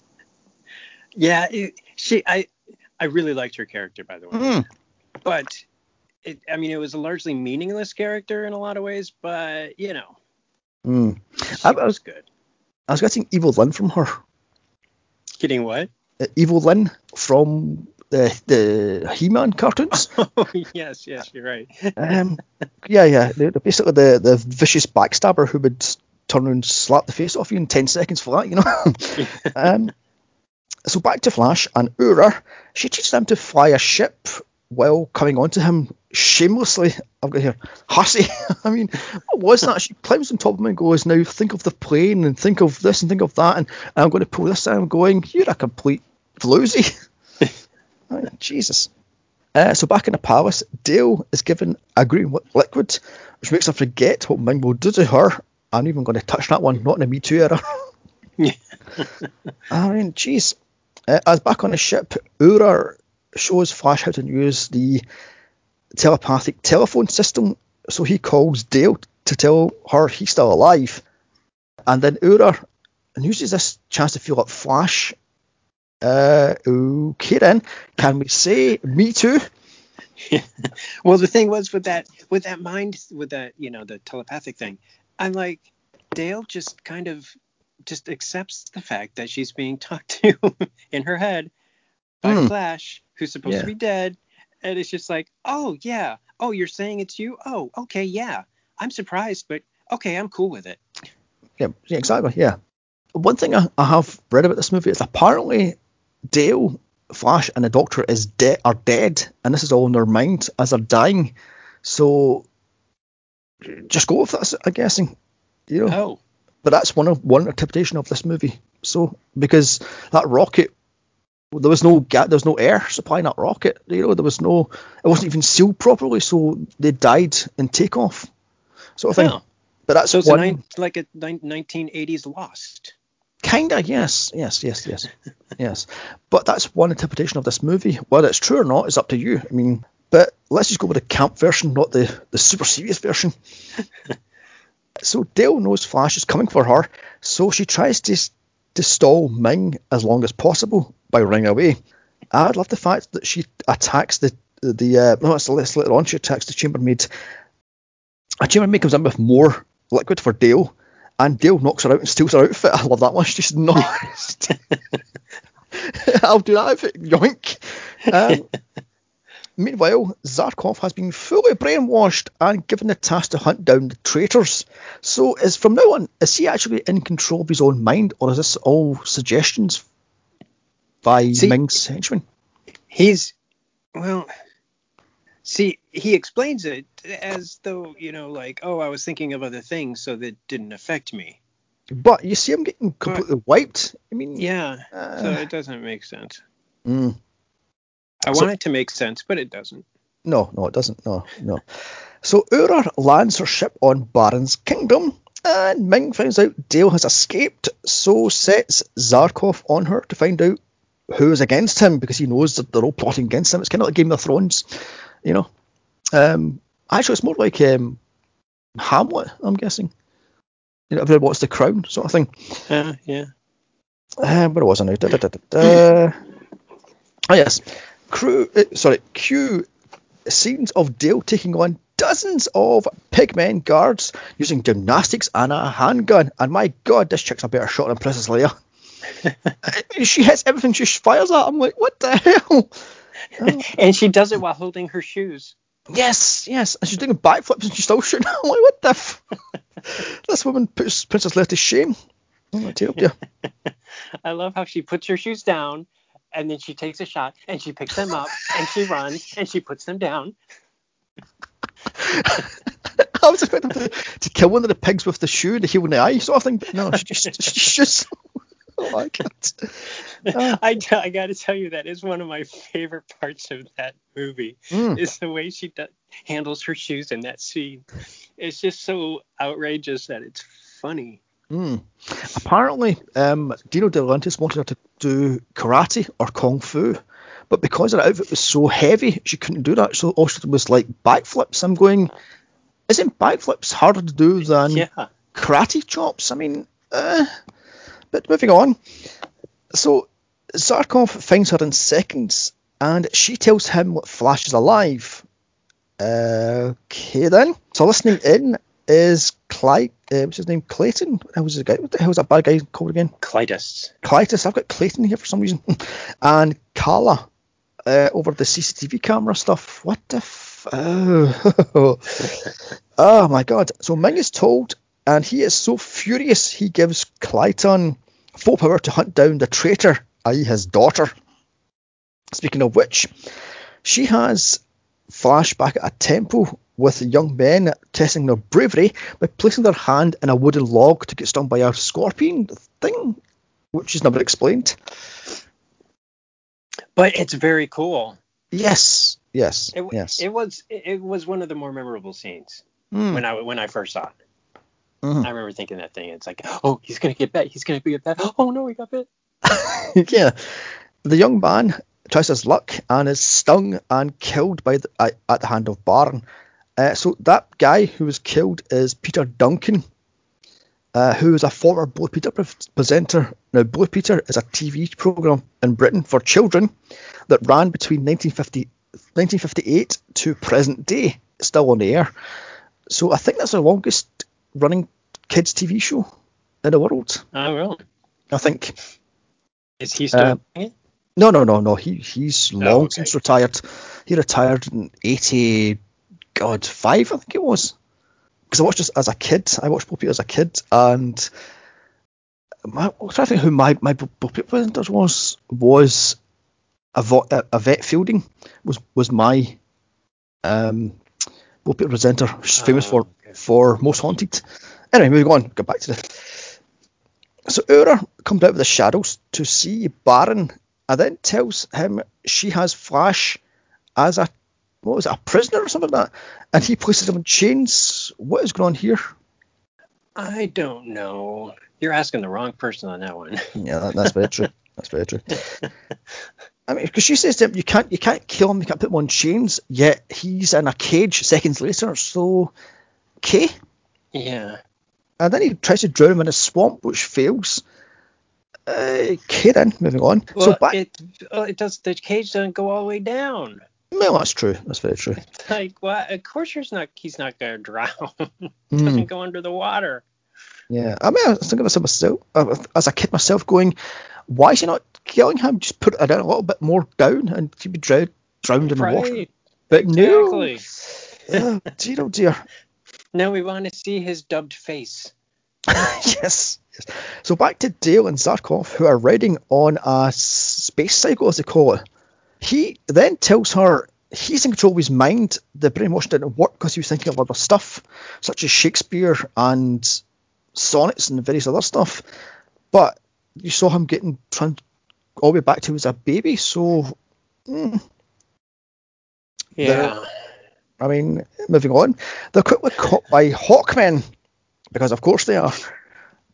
yeah, it, she. I I really liked her character, by the way, mm. but it. I mean, it was a largely meaningless character in a lot of ways, but you know, mm. I, I was good. I was getting Evil Lynn from her. Getting what? Uh, Evil Lynn from the the He-Man cartoons. Oh yes, yes, you're right. Um, yeah, yeah. They're basically the the vicious backstabber who would turn and slap the face off you in ten seconds for that, you know. um, so back to Flash and Aura. She teaches them to fly a ship while coming onto him shamelessly. I've got here hussy. I mean, what was that? She climbs on top of him and goes, "Now think of the plane and think of this and think of that, and I'm going to pull this And I'm going, "You're a complete floozy." Jesus. Uh, so back in the palace, Dale is given a green liquid, which makes her forget what Ming will do to her. I'm even going to touch that one, not in a Me Too era. I mean, jeez. Uh, as back on the ship, Aura shows Flash how to use the telepathic telephone system. So he calls Dale to tell her he's still alive. And then Aura uses this chance to feel up Flash uh, okay then. Can we say me too? well, the thing was with that, with that mind, with that, you know, the telepathic thing. I'm like, Dale just kind of just accepts the fact that she's being talked to in her head by mm. Flash, who's supposed yeah. to be dead, and it's just like, oh yeah, oh you're saying it's you? Oh okay, yeah. I'm surprised, but okay, I'm cool with it. Yeah, yeah exactly. Yeah. One thing I, I have read about this movie is apparently Dale, Flash, and the Doctor is de- are dead, and this is all in their mind as they're dying. So just go with that, I'm guessing. You know. Oh. But that's one of one interpretation of this movie. So because that rocket, there was no ga- there was no air supplying that rocket. You know, there was no, it wasn't even sealed properly, so they died in takeoff, sort of thing. Oh. But that's so it's one, a like a 1980s Lost. Kinda, yes, yes, yes, yes, yes. But that's one interpretation of this movie. Whether it's true or not is up to you. I mean, but let's just go with the camp version, not the the super serious version. so Dale knows Flash is coming for her, so she tries to to stall Ming as long as possible by running away. I love the fact that she attacks the the uh, no, it's later on. She attacks the chambermaid. A chambermaid comes in with more liquid for Dale and Dale knocks her out and steals her outfit. I love that one. She's just nice. I'll do that outfit. Yoink. Um, meanwhile, Zarkov has been fully brainwashed and given the task to hunt down the traitors. So, is from now on, is he actually in control of his own mind, or is this all suggestions by See, Ming's henchmen? He's well. See, he explains it as though, you know, like, oh, I was thinking of other things, so that didn't affect me. But you see him getting completely wiped. I mean, yeah, uh, so it doesn't make sense. Mm. I so, want it to make sense, but it doesn't. No, no, it doesn't. No, no. So Aura lands her ship on Barin's kingdom, and Ming finds out Dale has escaped, so sets Zarkov on her to find out who is against him because he knows that they're all plotting against him. It's kind of like Game of Thrones you know. Um, actually, it's more like um, Hamlet, I'm guessing. You know, everybody wants the crown, sort of thing. Uh, yeah. Uh, where was I now? Da, da, da, oh yes, crew. Uh, sorry, Q. Scenes of Dale taking on dozens of pigmen guards using gymnastics and a handgun. And my God, this chick's a better shot than Princess Leia. she hits everything she fires at. I'm like, what the hell? And she does it while holding her shoes. Yes, yes. And she's doing backflips and she's still shooting. I'm like, what the f? this woman puts Princess Leia to shame. Oh, I I love how she puts her shoes down and then she takes a shot and she picks them up and she runs and she puts them down. I was expecting to, to kill one of the pigs with the shoe, the heel in the eye sort of thing, but no, she just, she's just oh god. Uh, I, I got to tell you that is one of my favorite parts of that movie mm. is the way she do, handles her shoes in that scene. It's just so outrageous that it's funny. Mm. Apparently, um, Dino De Laurentiis wanted her to do karate or kung fu, but because her outfit was so heavy, she couldn't do that. So all she was like backflips. I'm going, isn't backflips harder to do than yeah. karate chops? I mean, uh, but moving on. So Zarkov finds her in seconds, and she tells him what Flash is alive. Okay then. So listening in is Clyde. Uh, what's his name? Clayton. How was the guy? What the hell was that bad guy called again? Klytus. Klytus. I've got Clayton here for some reason. and Kala uh, over the CCTV camera stuff. What the f- oh. oh my god. So Ming is told, and he is so furious, he gives Clayton full power to hunt down the traitor, i.e., his daughter. Speaking of which, she has flashback at a temple with young men testing their bravery by placing their hand in a wooden log to get stung by a scorpion thing, which is never explained. But it's very cool. Yes, yes, It, yes. it was it was one of the more memorable scenes Mm, when I when I first saw it. Mhm. I remember thinking that thing. It's like, oh, he's gonna get bit. He's gonna get bit. Oh no, he got bit. yeah. The young man tries his luck and is stung and killed by the, uh, at the hand of Barin. Uh, so that guy who was killed is Peter Duncan, uh, who is a former Blue Peter pre- presenter. Now, Blue Peter is a TV program in Britain for children that ran between 1950, 1958 to present day, still on the air. So I think that's the longest running kids TV show in the world. Oh really? I think. Is he still? Uh, doing it? No, no, no, no. He he's long okay. since retired. He retired in eighty, God, five I think it was. Because I watched this as a kid. I watched Bo Peep as a kid, and my, I'm trying to think who my my Bo Peep was was a, vo, a, vet Fielding was was my um Bo Peep presenter. She's famous Oh, for okay. For Most Haunted. Anyway, moving on. Go back to the. So Aura comes out of the shadows to see Barin, and then tells him she has Flash as a what was it, a prisoner or something like that, and he places him in chains. What is going on here? I don't know. You're asking the wrong person on that one. Yeah, that, that's very true. That's very true. I mean, because she says to him, you can't, you can't kill him, you can't put him on chains. Yet he's in a cage seconds later. So, okay. yeah. And then he tries to drown him in a swamp, which fails. Uh, okay, then moving on. Well, so back. it uh, it does. The cage doesn't go all the way down. No, that's true. That's very true. It's like, what? Of course, he's not. He's not gonna drown. Hmm. doesn't go under the water. Yeah, I mean, I was thinking myself uh, as a kid myself, going, "Why is he not killing him? Just put it a little bit more down, and he'd be drowned, drowned in the water." Right. But no, Exactly. oh, dear, oh dear. Now we want to see his dubbed face. yes, yes. So back to Dale and Zarkov, who are riding on a space cycle, as they call it. He then tells her he's in control of his mind. The brainwash didn't work because he was thinking of other stuff, such as Shakespeare and sonnets and various other stuff. But you saw him getting trying all the way back to he was a baby. So, mm, Yeah. I mean, moving on, they're quickly caught by Hawkmen because, of course, they are.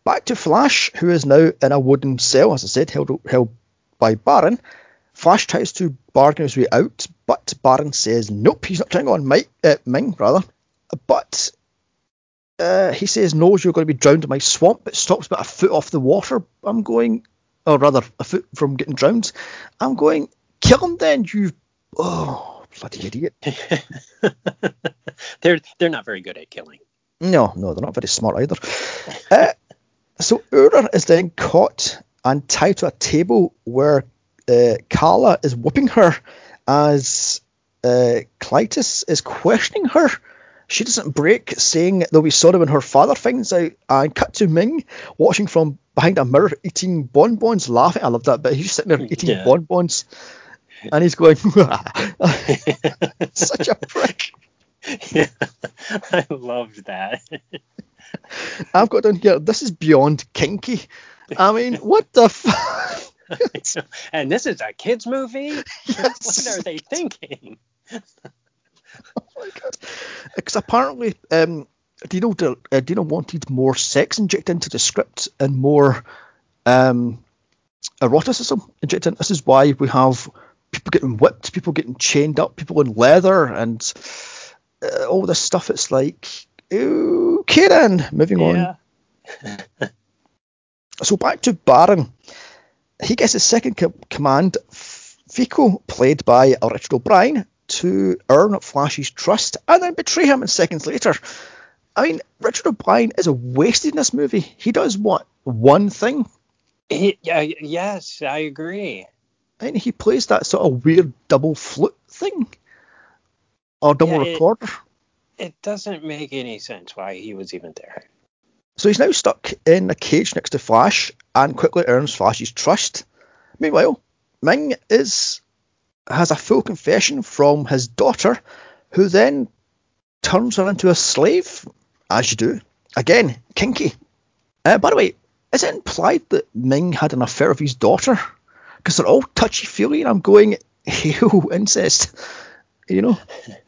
Back to Flash, who is now in a wooden cell, as I said, held held by Barin. Flash tries to bargain his way out, but Barin says nope, he's not trying on Mike, uh, Ming, rather. But uh, he says no, you're going to be drowned in my swamp. It stops about a foot off the water. I'm going, or rather, a foot from getting drowned. I'm going, kill him then, you. Oh, bloody idiot. they're they're not very good at killing. No, no, they're not very smart either. uh, so Aura is then caught and tied to a table where uh, Kala is whipping her as uh, Klytus is questioning her. She doesn't break, saying they'll be sorry when her father finds out. And cut to Ming watching from behind a mirror, eating bonbons, laughing. I love that bit. He's just sitting there eating Yeah. bonbons, and he's going, such a prick. yeah. I loved that. I've got down here. This is beyond kinky. I mean, what the fuck? and this is a kids movie. Yes. What are they thinking? Oh my god! Because apparently, um, Dino uh, Dino wanted more sex injected into the script and more um, eroticism injected. This is why we have people getting whipped, people getting chained up, people in leather, and uh, all this stuff. It's like, okay then, moving on. So back to Barin. He gets his second co- command, Fico, played by Richard O'Brien, to earn Flash's trust and then betray him in seconds later. I mean, Richard O'Brien is a wasted in this movie. He does what? One thing? He- yeah. Yes, I agree. And he plays that sort of weird double flute thing or double Yeah, it- recorder. It doesn't make any sense why he was even there. So he's now stuck in a cage next to Flash and quickly earns Flash's trust. Meanwhile, Ming is has a full confession from his daughter, who then turns her into a slave, as you do. Again, kinky. Uh, by the way, is it implied that Ming had an affair with his daughter? Because they're all touchy feely, and I'm going, ew, incest. You know?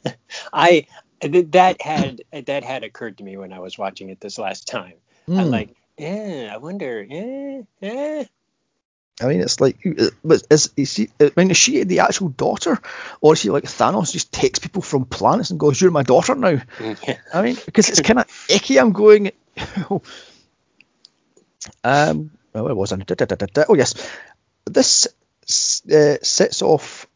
I that had that had occurred to me when I was watching it this last time. I'm Hmm. like, yeah, I wonder, eh, eh. I mean, it's like, uh, but is, is she, I mean, is she the actual daughter, or is she like Thanos, just takes people from planets and goes, "You're my daughter now"? Yeah. I mean, because it's kind of icky. I'm going. um, well, where was I? Oh yes, this uh, sets off.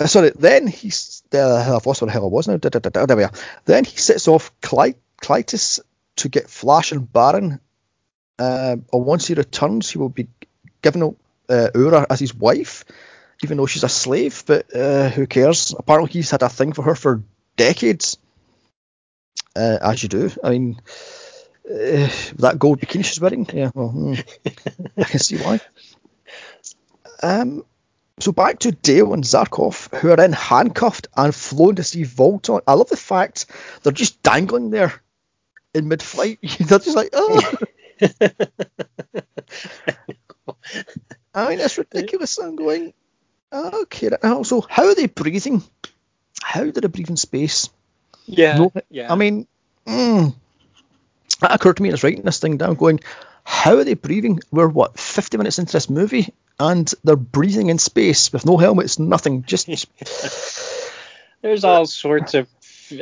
Uh, sorry, then he's. Uh, I've lost where the hell I was now. Da, da, da, there we are. Then he sets off Cly- Klytus to get Flash and Barin. Uh, and once he returns, he will be given uh, Aura as his wife, even though she's a slave. But uh, who cares? Apparently, he's had a thing for her for decades. Uh, as you do. I mean, uh, that gold bikini she's wearing. Yeah, well, hmm, I can see why. Um, so back to Dale and Zarkov, who are then handcuffed and flown to see Vultan. I love the fact they're just dangling there in mid-flight. they're just like, oh. I mean, it's ridiculous. I'm going, okay. And also, how are they breathing? How do they breathe in space? Yeah, No, yeah. I mean, mm, that occurred to me as writing this thing down, going, how are they breathing? We're what 50 minutes into this movie, and they're breathing in space with no helmets, nothing. Just There's all sorts of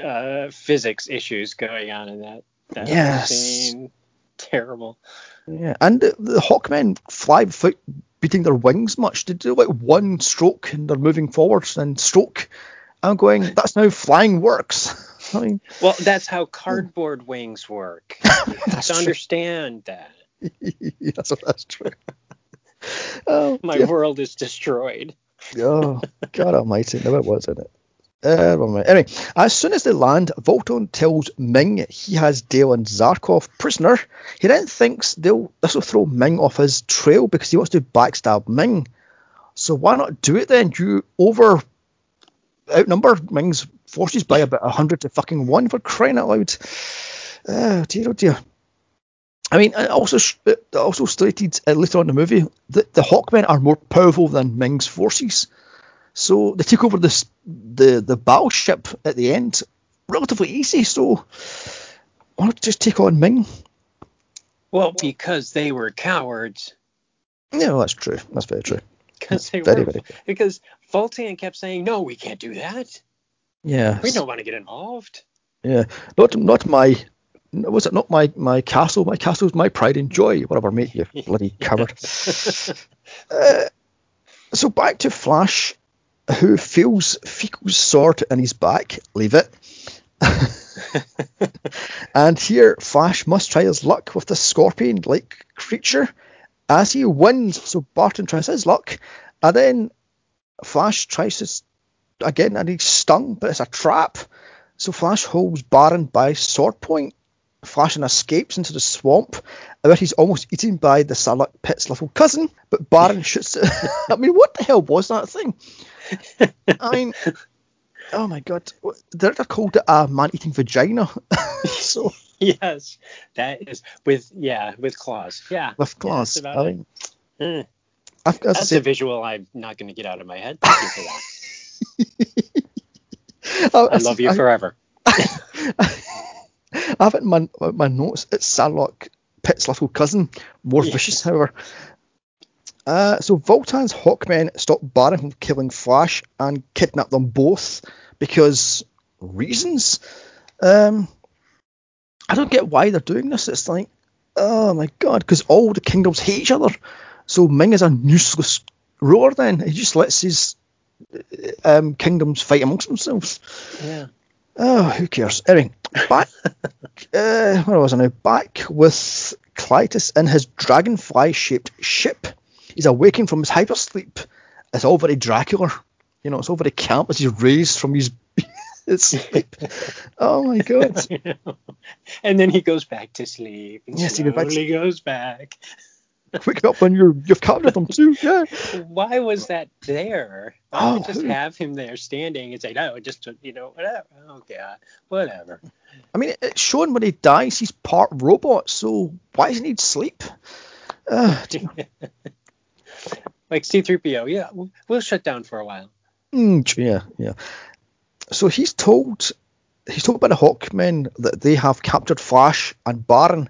uh, physics issues going on in that that Yes. scene. Terrible. yeah. And the, the Hawkmen fly without beating their wings much. They do like one stroke and they're moving forwards and stroke. I'm going, that's how flying works. I mean, Well, that's how cardboard wings work. You have to true. understand that. that's, that's true. Oh, My dear. world is destroyed. Oh, God Almighty, no, it was, isn't it? Uh. Anyway, as soon as they land, Vultan tells Ming he has Dale and Zarkov prisoner. He then thinks they'll this will throw Ming off his trail because he wants to backstab Ming. So why not do it then? You over outnumber Ming's forces by about hundred to fucking one for crying out loud. Oh dear, oh dear. I mean, also also stated uh, later on in the movie that the Hawkmen are more powerful than Ming's forces. So they took over this the the battleship at the end relatively easy. So why not just take on Ming? Well, because they were cowards. Yeah, well, that's true. That's very true. Because they Very, were. very Because Vultan kept saying, "No, we can't do that. Yeah. We don't want to get involved." Yeah. Not not my. Was it not my my castle? My castle's my pride and joy. Whatever, mate. You bloody coward. Uh, so back to Flash, who feels fecal sword in his back. Leave it. and here, Flash must try his luck with the scorpion-like creature. As he wins, so Barin tries his luck, and then Flash tries his again, and he's stung, but it's a trap. So Flash holds Barin by sword point. Flash then escapes into the swamp, where he's almost eaten by the Sarlacc Pit's little cousin. But Barin shoots it. I mean, what the hell was that thing? I mean, oh my god, they're called it a man-eating vagina. so yes, that is with yeah with claws. Yeah, with claws. that's I mean, Eh, I've, I That's said, a visual I'm not going to get out of my head. Thank you for that. I, I love you forever. I have it in my, my notes. It's Sarlacc Pit's little cousin, more Yes. vicious, however. Uh, so Vultan's Hawkmen stop Barin from killing Flash and kidnap them both because reasons. Um, I don't get why they're doing this. It's like, oh my god, because all the kingdoms hate each other. So Ming is a useless ruler. Then he just lets his um, kingdoms fight amongst themselves. Yeah. Oh, who cares? Anyway, back. Uh, where was I now? Back with Klytus in his dragonfly-shaped ship. He's awakened from his hypersleep it's all very Dracula. You know, it's all very camp as he's raised from his. like, oh my god. and then he goes back to sleep. And Yes, he goes back to- goes back. Quick up when you're you've captured them too. Yeah. Why was that there? Why Oh, just have him there standing and say, no, just you know, whatever. Oh god, whatever. I mean, it's shown when he dies, he's part robot. So why does he need sleep? Uh, like C-3PO, yeah, we'll, we'll shut down for a while. Mm, yeah, yeah. So he's told he's told by the Hawkmen that they have captured Flash and Barin.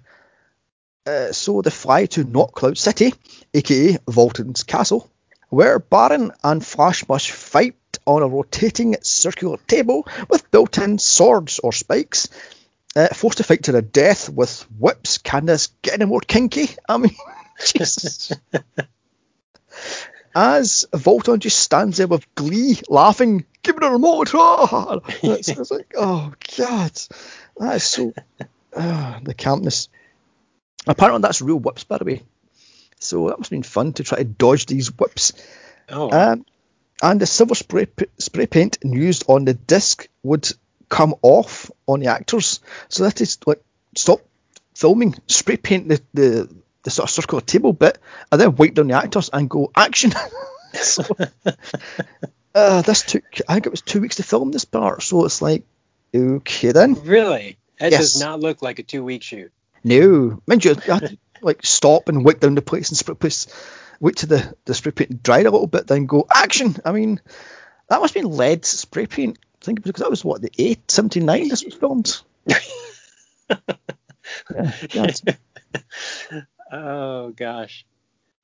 Uh, so they fly to Not Cloud City, aka Vultan's castle, where Barin and Flash must fight on a rotating circular table with built-in swords or spikes. Uh, forced to fight to the death with whips. Can this get any more kinky? I mean, Jesus. As Volton just stands there with glee, laughing, give me the remote. Ah! It's, like, oh god, that is so ah, the campness. Apparently, that's real whips, by the way. So that must have been fun to try to dodge these whips. Oh, Um, and the silver spray p- spray paint used on the disc would come off on the actors, so that is like stop filming, spray paint the, the the sort of circular table bit, and then wipe down the actors and go action. so, uh, this took I think it was two weeks to film this part, so it's like okay then. really? That Yes. does not look like a two-week shoot. No, mind you, you had to like stop and wipe down the place and spray place, wait to the, the spray paint dried a little bit, then go action. I mean, that must have been lead spray paint. I think because that was what the eight seventy nine this was filmed. yeah, Oh gosh.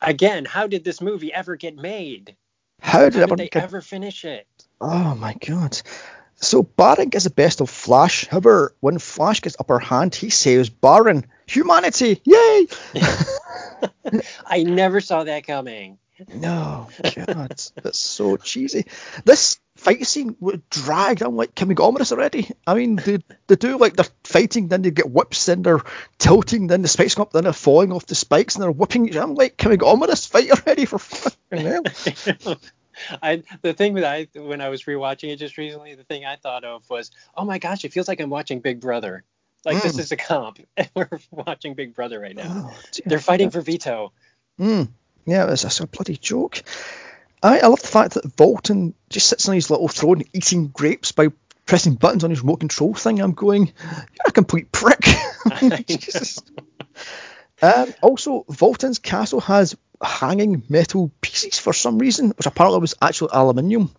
Again, how did this movie ever get made? How did, How did they get- ever finish it? Oh my god. So Barin gets the best of Flash. However, when Flash gets upper hand, he saves Barin. Humanity! Yay! I never saw that coming. No, God, that's so cheesy. This fight scene would drag. I'm like, can we get on with this already? I mean, they, they do like they're fighting, then they get whips, then they're tilting, then the spikes come up, then they're falling off the spikes, and they're whipping. each- I'm like, can we get on with this fight already? For fucking hell. I the thing that I when I was rewatching it just recently, the thing I thought of was, oh my gosh, it feels like I'm watching Big Brother. Like this Mm. is a comp. We're watching Big Brother right now. Oh. They're fighting for veto. Mm, yeah, it's, it's a bloody joke. I, I love the fact that Vultan just sits on his little throne eating grapes by pressing buttons on his remote control thing. I'm going, you're a complete prick. Um, also, Vultan's castle has hanging metal pieces for some reason, which apparently was actually aluminium.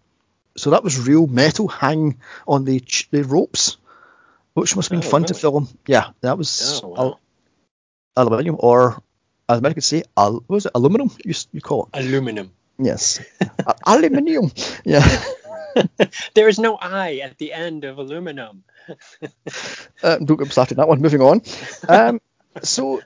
So that was real metal hanging on the ch- the ropes, which must have been Oh, fun to film. Yeah, that was Oh, wow. al- aluminium, or as Americans say, al- what was it aluminum? You, you call it? Aluminum. Yes, aluminium. Yeah. There is no I at the end of aluminum. Uh, don't get started on that one. Moving on. Um, so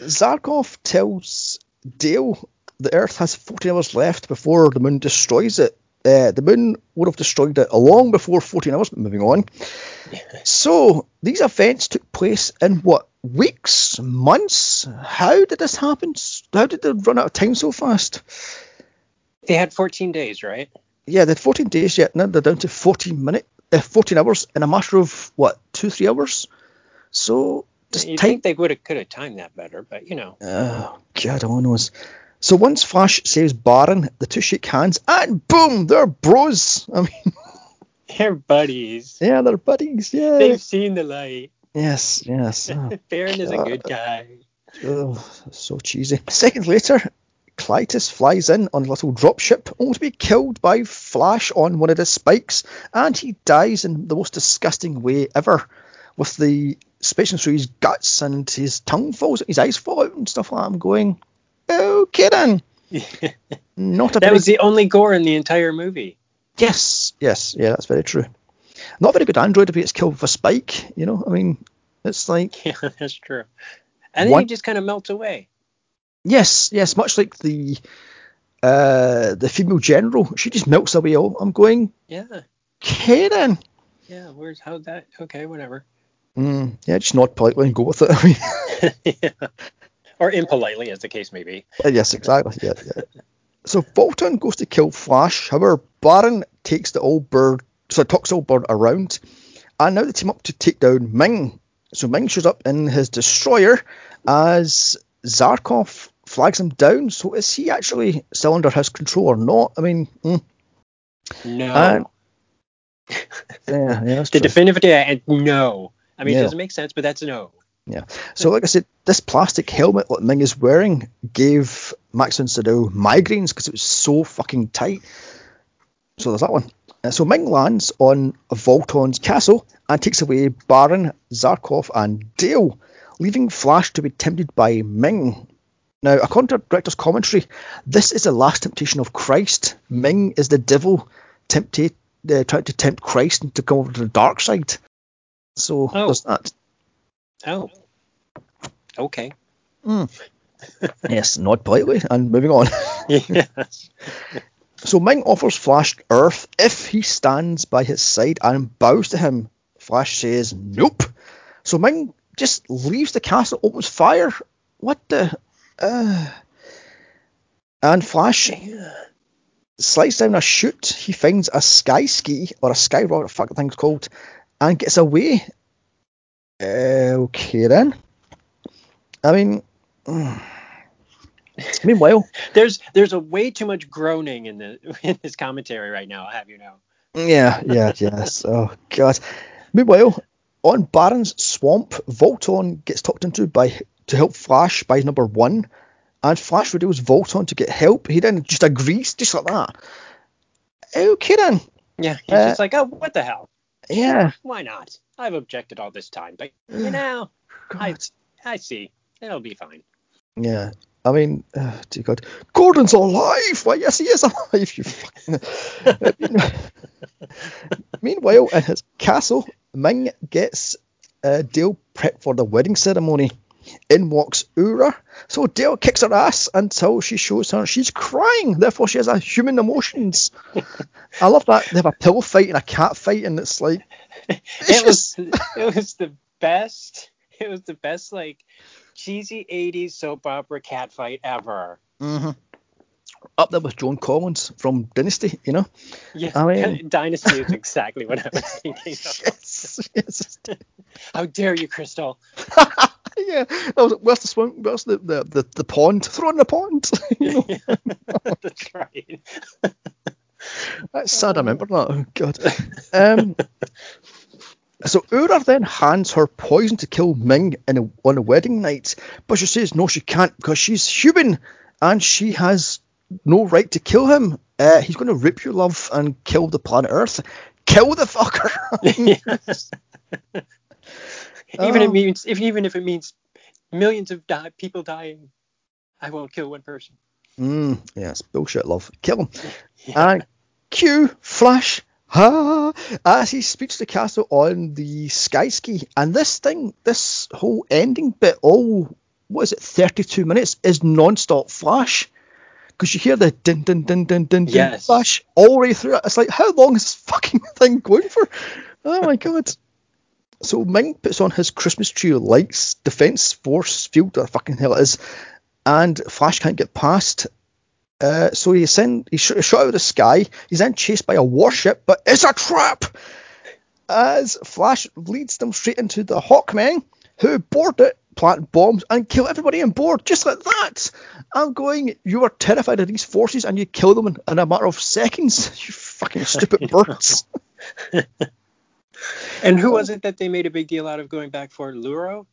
Zarkov tells Dale the Earth has 14 hours left before the moon destroys it. Uh, the moon would have destroyed it long before 14 hours. But moving on. So these events took place in what weeks, months? How did this happen? How did they run out of time so fast? They had 14 days, right? Yeah, they had 14 days yet. Now they're down to 14 minutes, uh, 14 hours in a matter of what two, three hours. So just You think they would have could have timed that better, but you know. Oh, God, all knows. So once Flash saves Barin, the two shake hands, and boom, they're bros. I mean, They're buddies. yeah, they're buddies. Yeah. They've seen the light. Yes, yes. Oh, Barin is a good guy. oh, so cheesy. Seconds later, Klytus flies in on a little dropship, only to be killed by Flash on one of the spikes, and he dies in the most disgusting way ever, with the spikes through his guts and his tongue falls, his eyes fall out and stuff like that. I'm going, okay then. Not a That very was the only gore in the entire movie. Yes, yes, yeah, that's very true. Not a very good android if he gets killed with a spike, you know. I mean, it's like Yeah, that's true. And then One- he just kind of melts away. yes, yes, much like the uh the female general, she just melts away. All I'm going, Yeah. okay then. Yeah. Where's how that? Okay, whatever. Mm, yeah, just nod politely and go with it. I mean, yeah. Or impolitely, as the case may be. yes, exactly. Yeah, yeah. so Vultan goes to kill Flash. However, Barin takes the old bird, so talks the old bird around, and now they team up to take down Ming. So Ming shows up in his destroyer as Zarkov flags him down. So is he actually still under his control or not? I mean, mm. No. And- yeah, yeah, the definitive no. I mean, Yeah. it doesn't make sense, but that's no. Yeah. So, like I said, this plastic helmet that Ming is wearing gave Max von Sydow migraines because it was so fucking tight. So there's that one. Uh, so Ming lands on Vultan's castle and takes away Barin, Zarkov, and Dale, leaving Flash to be tempted by Ming. Now, according to director's commentary, this is the last temptation of Christ. Ming is the devil tempted, uh, trying to tempt Christ to come over to the dark side. So Oh. there's that. Oh. Okay. Yes, nod politely and moving on. yes. So Ming offers Flash Earth if he stands by his side and bows to him. Flash says nope. So Ming just leaves the castle, opens fire. What the? Uh, and Flash slides down a chute. He finds a sky ski or a sky rocket, fuck the thing's called, and gets away. Uh, okay then. I mean, meanwhile, There's there's a way too much groaning in the in this commentary right now. I have you know. Yeah, yeah, yes. Oh god. Meanwhile, on Barin's swamp, Vultan gets talked into by to help Flash by number one, and Flash reveals Vultan to get help. He then just agrees, just like that. Okay then. Yeah. He's Uh, just like, oh, what the hell? Yeah. Why not? I've objected all this time, but you know, I I see. It'll be fine. Yeah. I mean, uh, dear God, Gordon's alive. Why, yes, he is alive. You fucking. Meanwhile, in his castle, Ming gets uh, deal prepped for the wedding ceremony. In walks Aura. So Dale kicks her ass until she shows her she's crying. Therefore, she has a human emotions. I love that. They have a pillow fight and a cat fight, and it's like It was it was the best. It was the best like cheesy 80s soap opera cat fight ever. mhm. up there with Joan Collins from Dynasty. You know. Yeah, I mean- Dynasty is exactly what I was thinking. Of. Yes. yes. How dare you, Krystle? yeah. Where's the swim? Where's the, the, the, the pond? Throw in the pond. you know. That's right. That's sad. I remember that. Oh god. Um. So Aura then hands her poison to kill Ming in a, on a wedding night, but she says no, she can't because she's human and she has no right to kill him. Uh, he's going to rip your love and kill the planet Earth. Kill the fucker. Yes. Even Oh. it means if even if it means millions of di- people dying, I won't kill one person. Mm, yeah, bullshit, love. Kill him. And cue Flash ha, as he speaks to castle on the sky ski. And this thing, this whole ending bit, all, what is it, 32 minutes, is non stop Flash. Because you hear the din din din din din din Yes. flash all the way through it. It's like, how long is this fucking thing going for? Oh my god. So Ming puts on his Christmas tree lights, defense force field, or fucking hell it is, and Flash can't get past. Uh, so he send he's sh- shot out of the sky. He's then chased by a warship, but it's a trap. As Flash leads them straight into the Hawkmen, who board it, plant bombs, and kill everybody on board just like that. I'm going. You are terrified of these forces, and you kill them in, in a matter of seconds. You fucking stupid birds. And who was it that they made a big deal out of going back for Luro?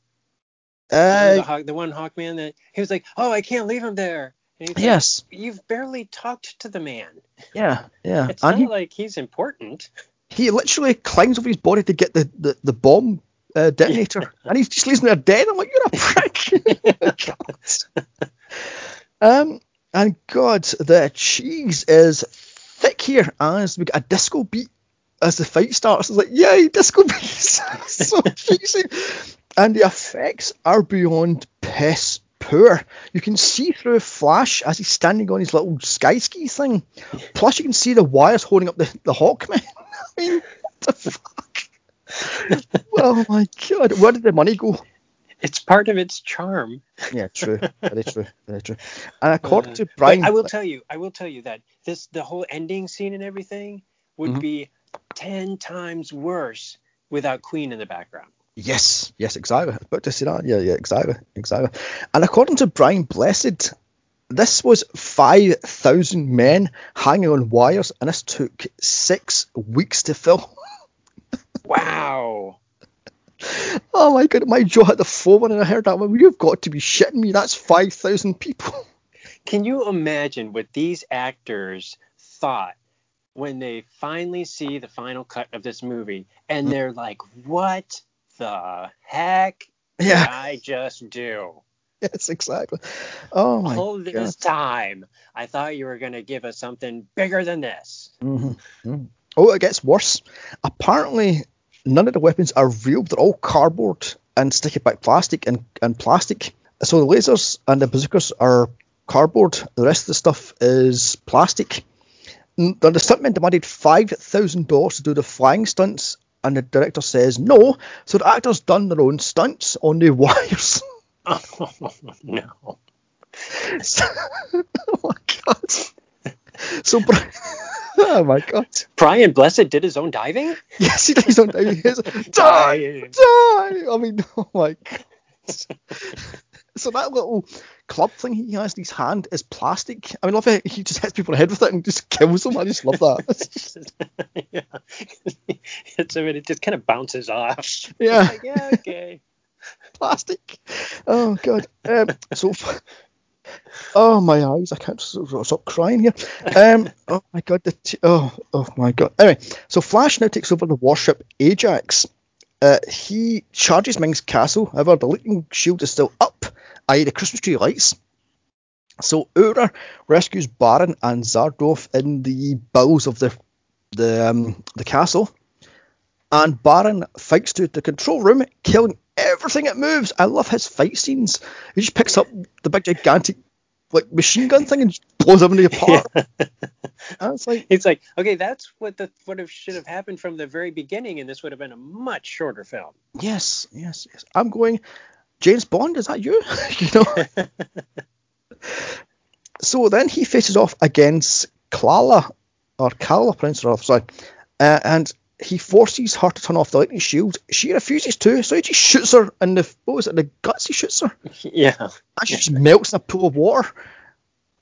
the, Uh, Hawk, the one Hawkman that he was like, oh, I can't leave him there. Like, yes. You've barely talked to the man. Yeah. Yeah. It's and not he, like he's important. he literally climbs over his body to get the, the, the bomb uh, detonator, and he just leaves him there dead. I'm like, you're a prick. um, and God, the cheese is thick here as we get a disco beat as the fight starts. It's like, yay, disco beats! so cheesy. And the effects are beyond piss poor. You can see through Flash as he's standing on his little sky ski thing. Plus, you can see the wires holding up the, the Hawkman. I mean, what the fuck? oh my god, where did the money go? it's part of its charm. Yeah, true. Very true. Very true. And according uh, to Brian, I will tell you, I will tell you that this the whole ending scene and everything would mm-hmm. be ten times worse without Queen in the background. Yes, yes, exactly. About to say that. Yeah, yeah, exactly, exactly. And according to Brian Blessed, this was five thousand men hanging on wires, and this took six weeks to film. wow. Oh my god, my jaw hit the floor when I heard that one. You've got to be shitting me. That's 5,000 people. Can you imagine what these actors thought when they finally see the final cut of this movie and they're like, what the heck yeah. did I just do? Yes, exactly. Oh my All this time, I thought you were going to give us something bigger than this. Mm-hmm. mm-hmm. Oh, it gets worse. Apparently, none of the weapons are real. They're all cardboard and sticky back plastic and, and plastic. So the lasers and the bazookas are cardboard. The rest of the stuff is plastic. The stuntmen demanded five thousand dollars to do the flying stunts, and the director says no. So the actors done their own stunts on the wires. Oh no! oh my god! So. oh my god. Brian Blessed did his own diving? Yes, he did his own diving. die, die. I mean, oh my god. So that little club thing he has in his hand is plastic. I mean, love it. He just hits people in the head with it and just kills them. I just love that. yeah. It's, I mean, it just kind of bounces off. Yeah. Like, yeah, okay. Plastic. Oh, God. Um, so, Oh my eyes! I can't stop crying here. Um, oh my god! The t- oh oh my god. Anyway, so Flash now takes over the warship Ajax. Uh, he charges Ming's castle. However, the lightning shield is still up, i.e., the Christmas tree lights. So Aura rescues Barin and Zardoz in the bowels of the the um, the castle, and Barin fights to the control room, killing everything it moves. I love his fight scenes. He just picks up the big gigantic like machine gun thing and just blows everybody apart. Yeah. it's like it's like okay, that's what the what have, should have happened from the very beginning, and this would have been a much shorter film. Yes, yes, yes. I'm going. James Bond, is that you? you know. so then he faces off against Klala or Kala, Prince sorry, uh, and he forces her to turn off the lightning shield. She refuses to, so he just shoots her in the what was it, the guts he shoots her. Yeah. And she just melts in a pool of water.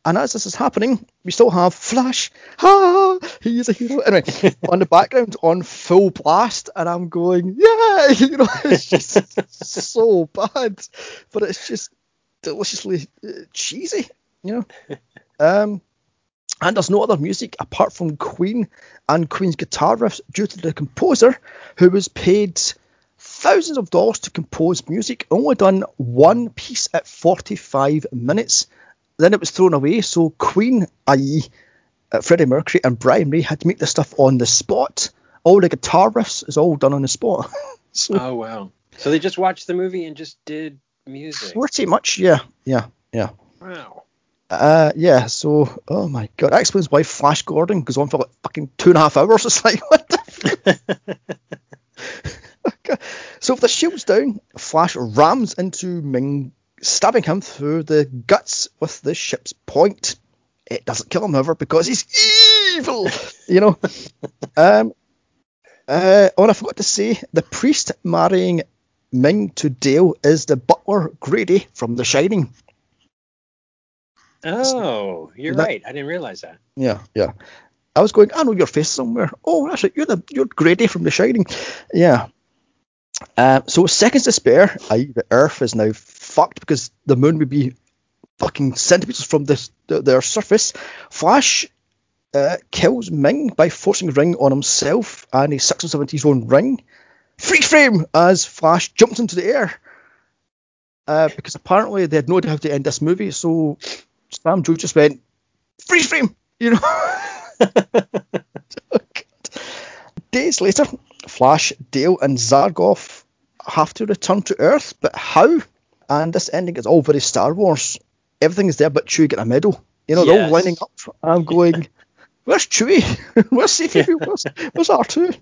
And as this is happening, we still have Flash. Ha! He is a hero. Anyway, on the background on full blast, and I'm going, yeah, you know, it's just so bad, but it's just deliciously uh, cheesy, you know. Um, and there's no other music apart from Queen and Queen's guitar riffs due to the composer, who was paid thousands of dollars to compose music, only done one piece at 45 minutes. Then it was thrown away, so Queen, i.e., uh, Freddie Mercury and Brian May had to make the stuff on the spot. All the guitar riffs is all done on the spot. so, oh wow! So they just watched the movie and just did music. Pretty much, yeah, yeah, yeah. Wow. Uh, yeah, so, oh my god, that explains why Flash Gordon goes on for like fucking two and a half hours. It's like, what the okay. So if the shield's down, Flash rams into Ming, stabbing him through the guts with the ship's point. It doesn't kill him, however, because he's evil, you know. um, uh, oh, and I forgot to say, the priest marrying Ming to Dale is the butler Grady from The Shining. Oh, you're that, right. I didn't realize that. Yeah, yeah. I was going, I know your face somewhere. Oh, that's it. You're the you're Grady from The Shining. Yeah. Uh, so seconds to spare. I, the Earth is now fucked because the moon would be fucking centimeters from this the, their surface. Flash uh, kills Ming by forcing a ring on himself, and he sucks himself into his own ring. Freeze frame as Flash jumps into the air. Uh, because apparently they had no idea how to end this movie, so Sam Joe just went freeze frame, you know. oh, Days later, Flash, Dale, and Zardoz have to return to Earth, but how? And this ending is all very Star Wars. Everything is there but Chewie getting a medal. You know, yes. they're all lining up. I'm going, where's Chewie? where's C3PO? Where's, where's R2?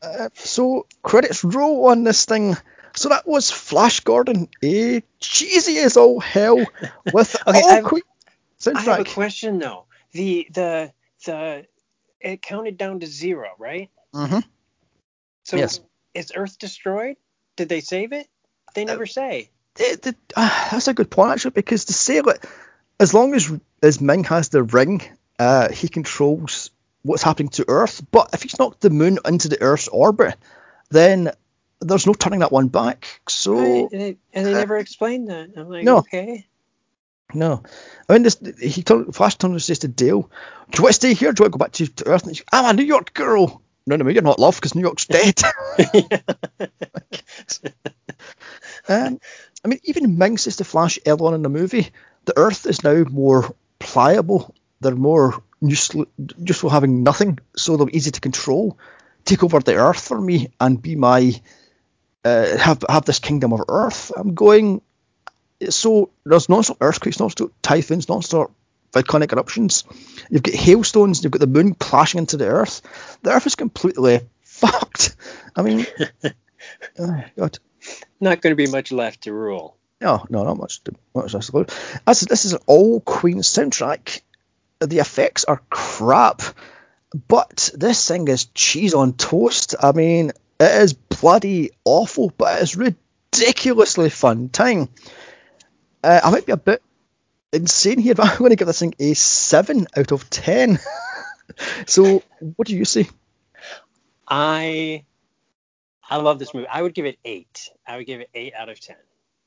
Uh, so credits roll on this thing. So that was Flash Gordon, a cheesy as all hell with Okay, all Queen I have a question though. The the the it counted down to zero, right? Mhm. So Yes. is Earth destroyed? Did they save it? They never say. It- it- ah, that's a good point actually, because to say that as long as as Ming has the ring, uh, he controls what's happening to Earth. But if he's knocked the moon into the Earth's orbit, then there's no turning that one back. So Right, and, they, and they uh, never explained that. I'm like, no. okay. no, I mean this. He told Flash says to Dale, "Do you want to stay here? Do you want to go back to, to Earth?" And she's, "I'm a New York girl." No, no, you're not, love, because New York's dead. Um, I mean, even Ming says to Flash early on in the movie, the Earth is now more pliable. They're more useful, useful having nothing, so they're easy to control. Take over the Earth for me and be my uh, have have this kingdom of Earth. I'm going. So there's non-stop earthquakes, non-stop typhoons, non-stop volcanic eruptions. You've got hailstones. You've got the moon clashing into the Earth. The Earth is completely fucked. I mean, oh God. Not going to be much left to rule. No, no, not much. Much to. As this is an all Queen soundtrack, the effects are crap, but this thing is cheese on toast. I mean, it is bloody awful, but it's ridiculously fun time. Uh, I might be a bit insane here, but I'm going to give this thing a seven out of ten. so, what do you say? I I love this movie. I would give it eight. I would give it eight out of ten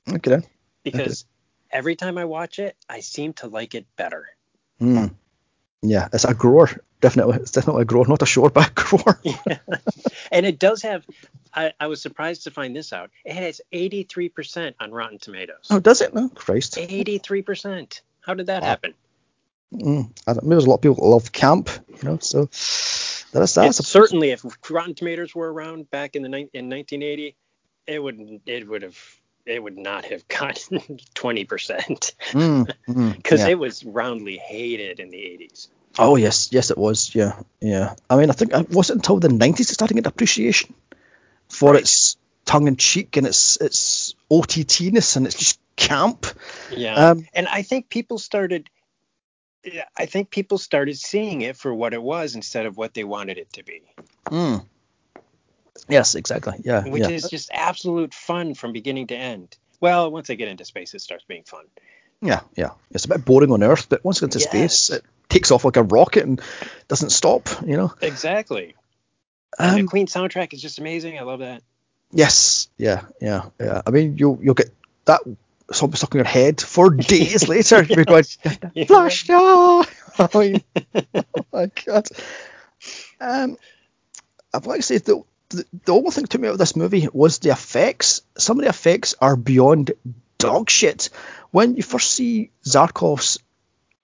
Okay, then. because every time I watch it, I seem to like it better. Hmm. Yeah, it's a grower. Definitely, it's definitely a grower, not a shoreback grower. And it does have. I, I was surprised to find this out. It has 83% on Rotten Tomatoes. Oh, does it? No, Christ. 83%. How did that Wow. happen? Mm, I don't, maybe there's a lot of people that love camp, you know. So that is that. Certainly, if Rotten Tomatoes were around back in the nin- in 1980, it would it would have it would not have gotten 20% Mm, mm, because yeah. it was roundly hated in the 80s. Oh yes, yes it was. Yeah, yeah. I mean, I think it wasn't until the nineties it started getting appreciation for Right. its tongue in cheek and its its OTTness and it's just camp. Yeah. Um, and I think people started I think people started seeing it for what it was instead of what they wanted it to be, mm. Yes, exactly. Yeah, which yeah. is just absolute fun from beginning to end. Well, once they get into space, it starts being fun. yeah, yeah. It's a bit boring on Earth, but once it gets into space, it takes off like a rocket and doesn't stop. You know. Exactly. Um, the Queen soundtrack is just amazing. I love that. Yes, yeah, yeah, yeah. I mean, you'll you'll get that song stuck in your head for days later. You're going. Flash, mean, oh my god. Um, I'd like to say the, the the only thing that took me out of this movie was the effects. Some of the effects are beyond dog shit. When you first see Zarkov's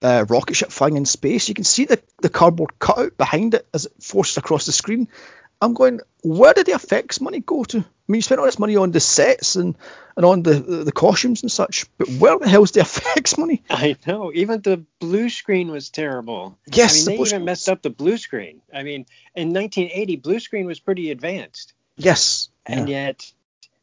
uh, rocket ship flying in space, you can see the, the cardboard cutout behind it as it forces across the screen. I'm going, where did the effects money go to? I mean, you spent all this money on the sets and, and on the, the, the costumes and such, but where the hell's the effects money? I know. Even the blue screen was terrible. Yes, I mean, the they even screen messed up the blue screen. I mean, in 1980, blue screen was pretty advanced, Yes. and yeah. yet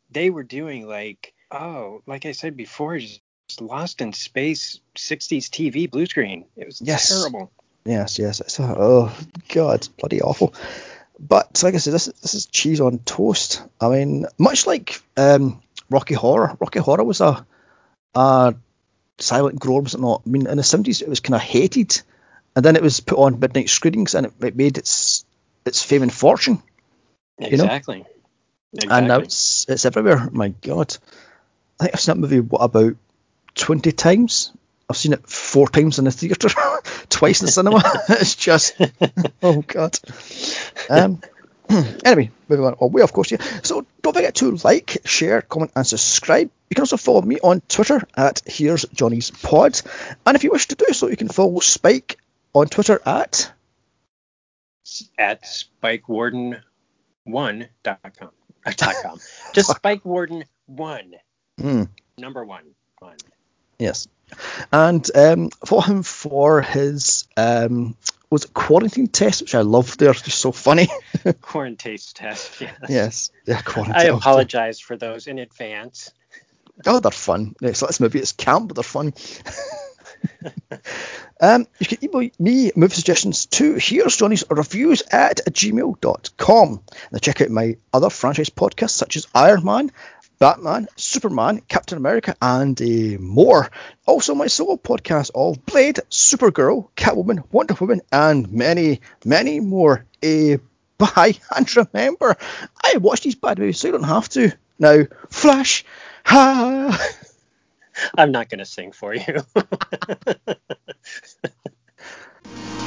they were doing like, oh, like I said before, just Lost in Space 60s TV blue screen. It was Yes. terrible. Yes, yes. It's a, oh god, it's bloody awful. But like I said, this this is cheese on toast. I mean, much like um, Rocky Horror. Rocky Horror was a a silent grower, was it not? I mean, in the seventies, it was kind of hated, and then it was put on midnight screenings, and it, it made its its fame and fortune. know? Exactly. And now it's it's everywhere. My god, I think I've seen that movie what about twenty times. I've seen it four times in the theatre, twice in the cinema. it's just, oh god. Um. Anyway, moving on. Oh, we of course, yeah. So don't forget to like, share, comment, and subscribe. You can also follow me on Twitter at Here's Johnny's Pod, and if you wish to do so, you can follow Spike on Twitter at at spikewarden1.com. uh, dot com. Just spikewarden1, Hmm. number one. one. Yes. And um, follow him for his um, was it quarantine test, which I love. They're just so funny. quarantine test. Yes. Yes. Yeah. Quarantine. I apologize for those in advance. Oh, they're fun. It's like this movie. It's camp, but they're fun. um, you can email me movie suggestions to here's Johnny's reviews at gmail.com. And check out my other franchise podcasts such as Iron Man, Batman, Superman, Captain America, and uh, more. Also, my solo podcast of Blade, Supergirl, Catwoman, Wonder Woman, and many, many more. Uh, bye, and remember, I watch these bad movies, so you don't have to. Now, Flash, ha! I'm not going to sing for you.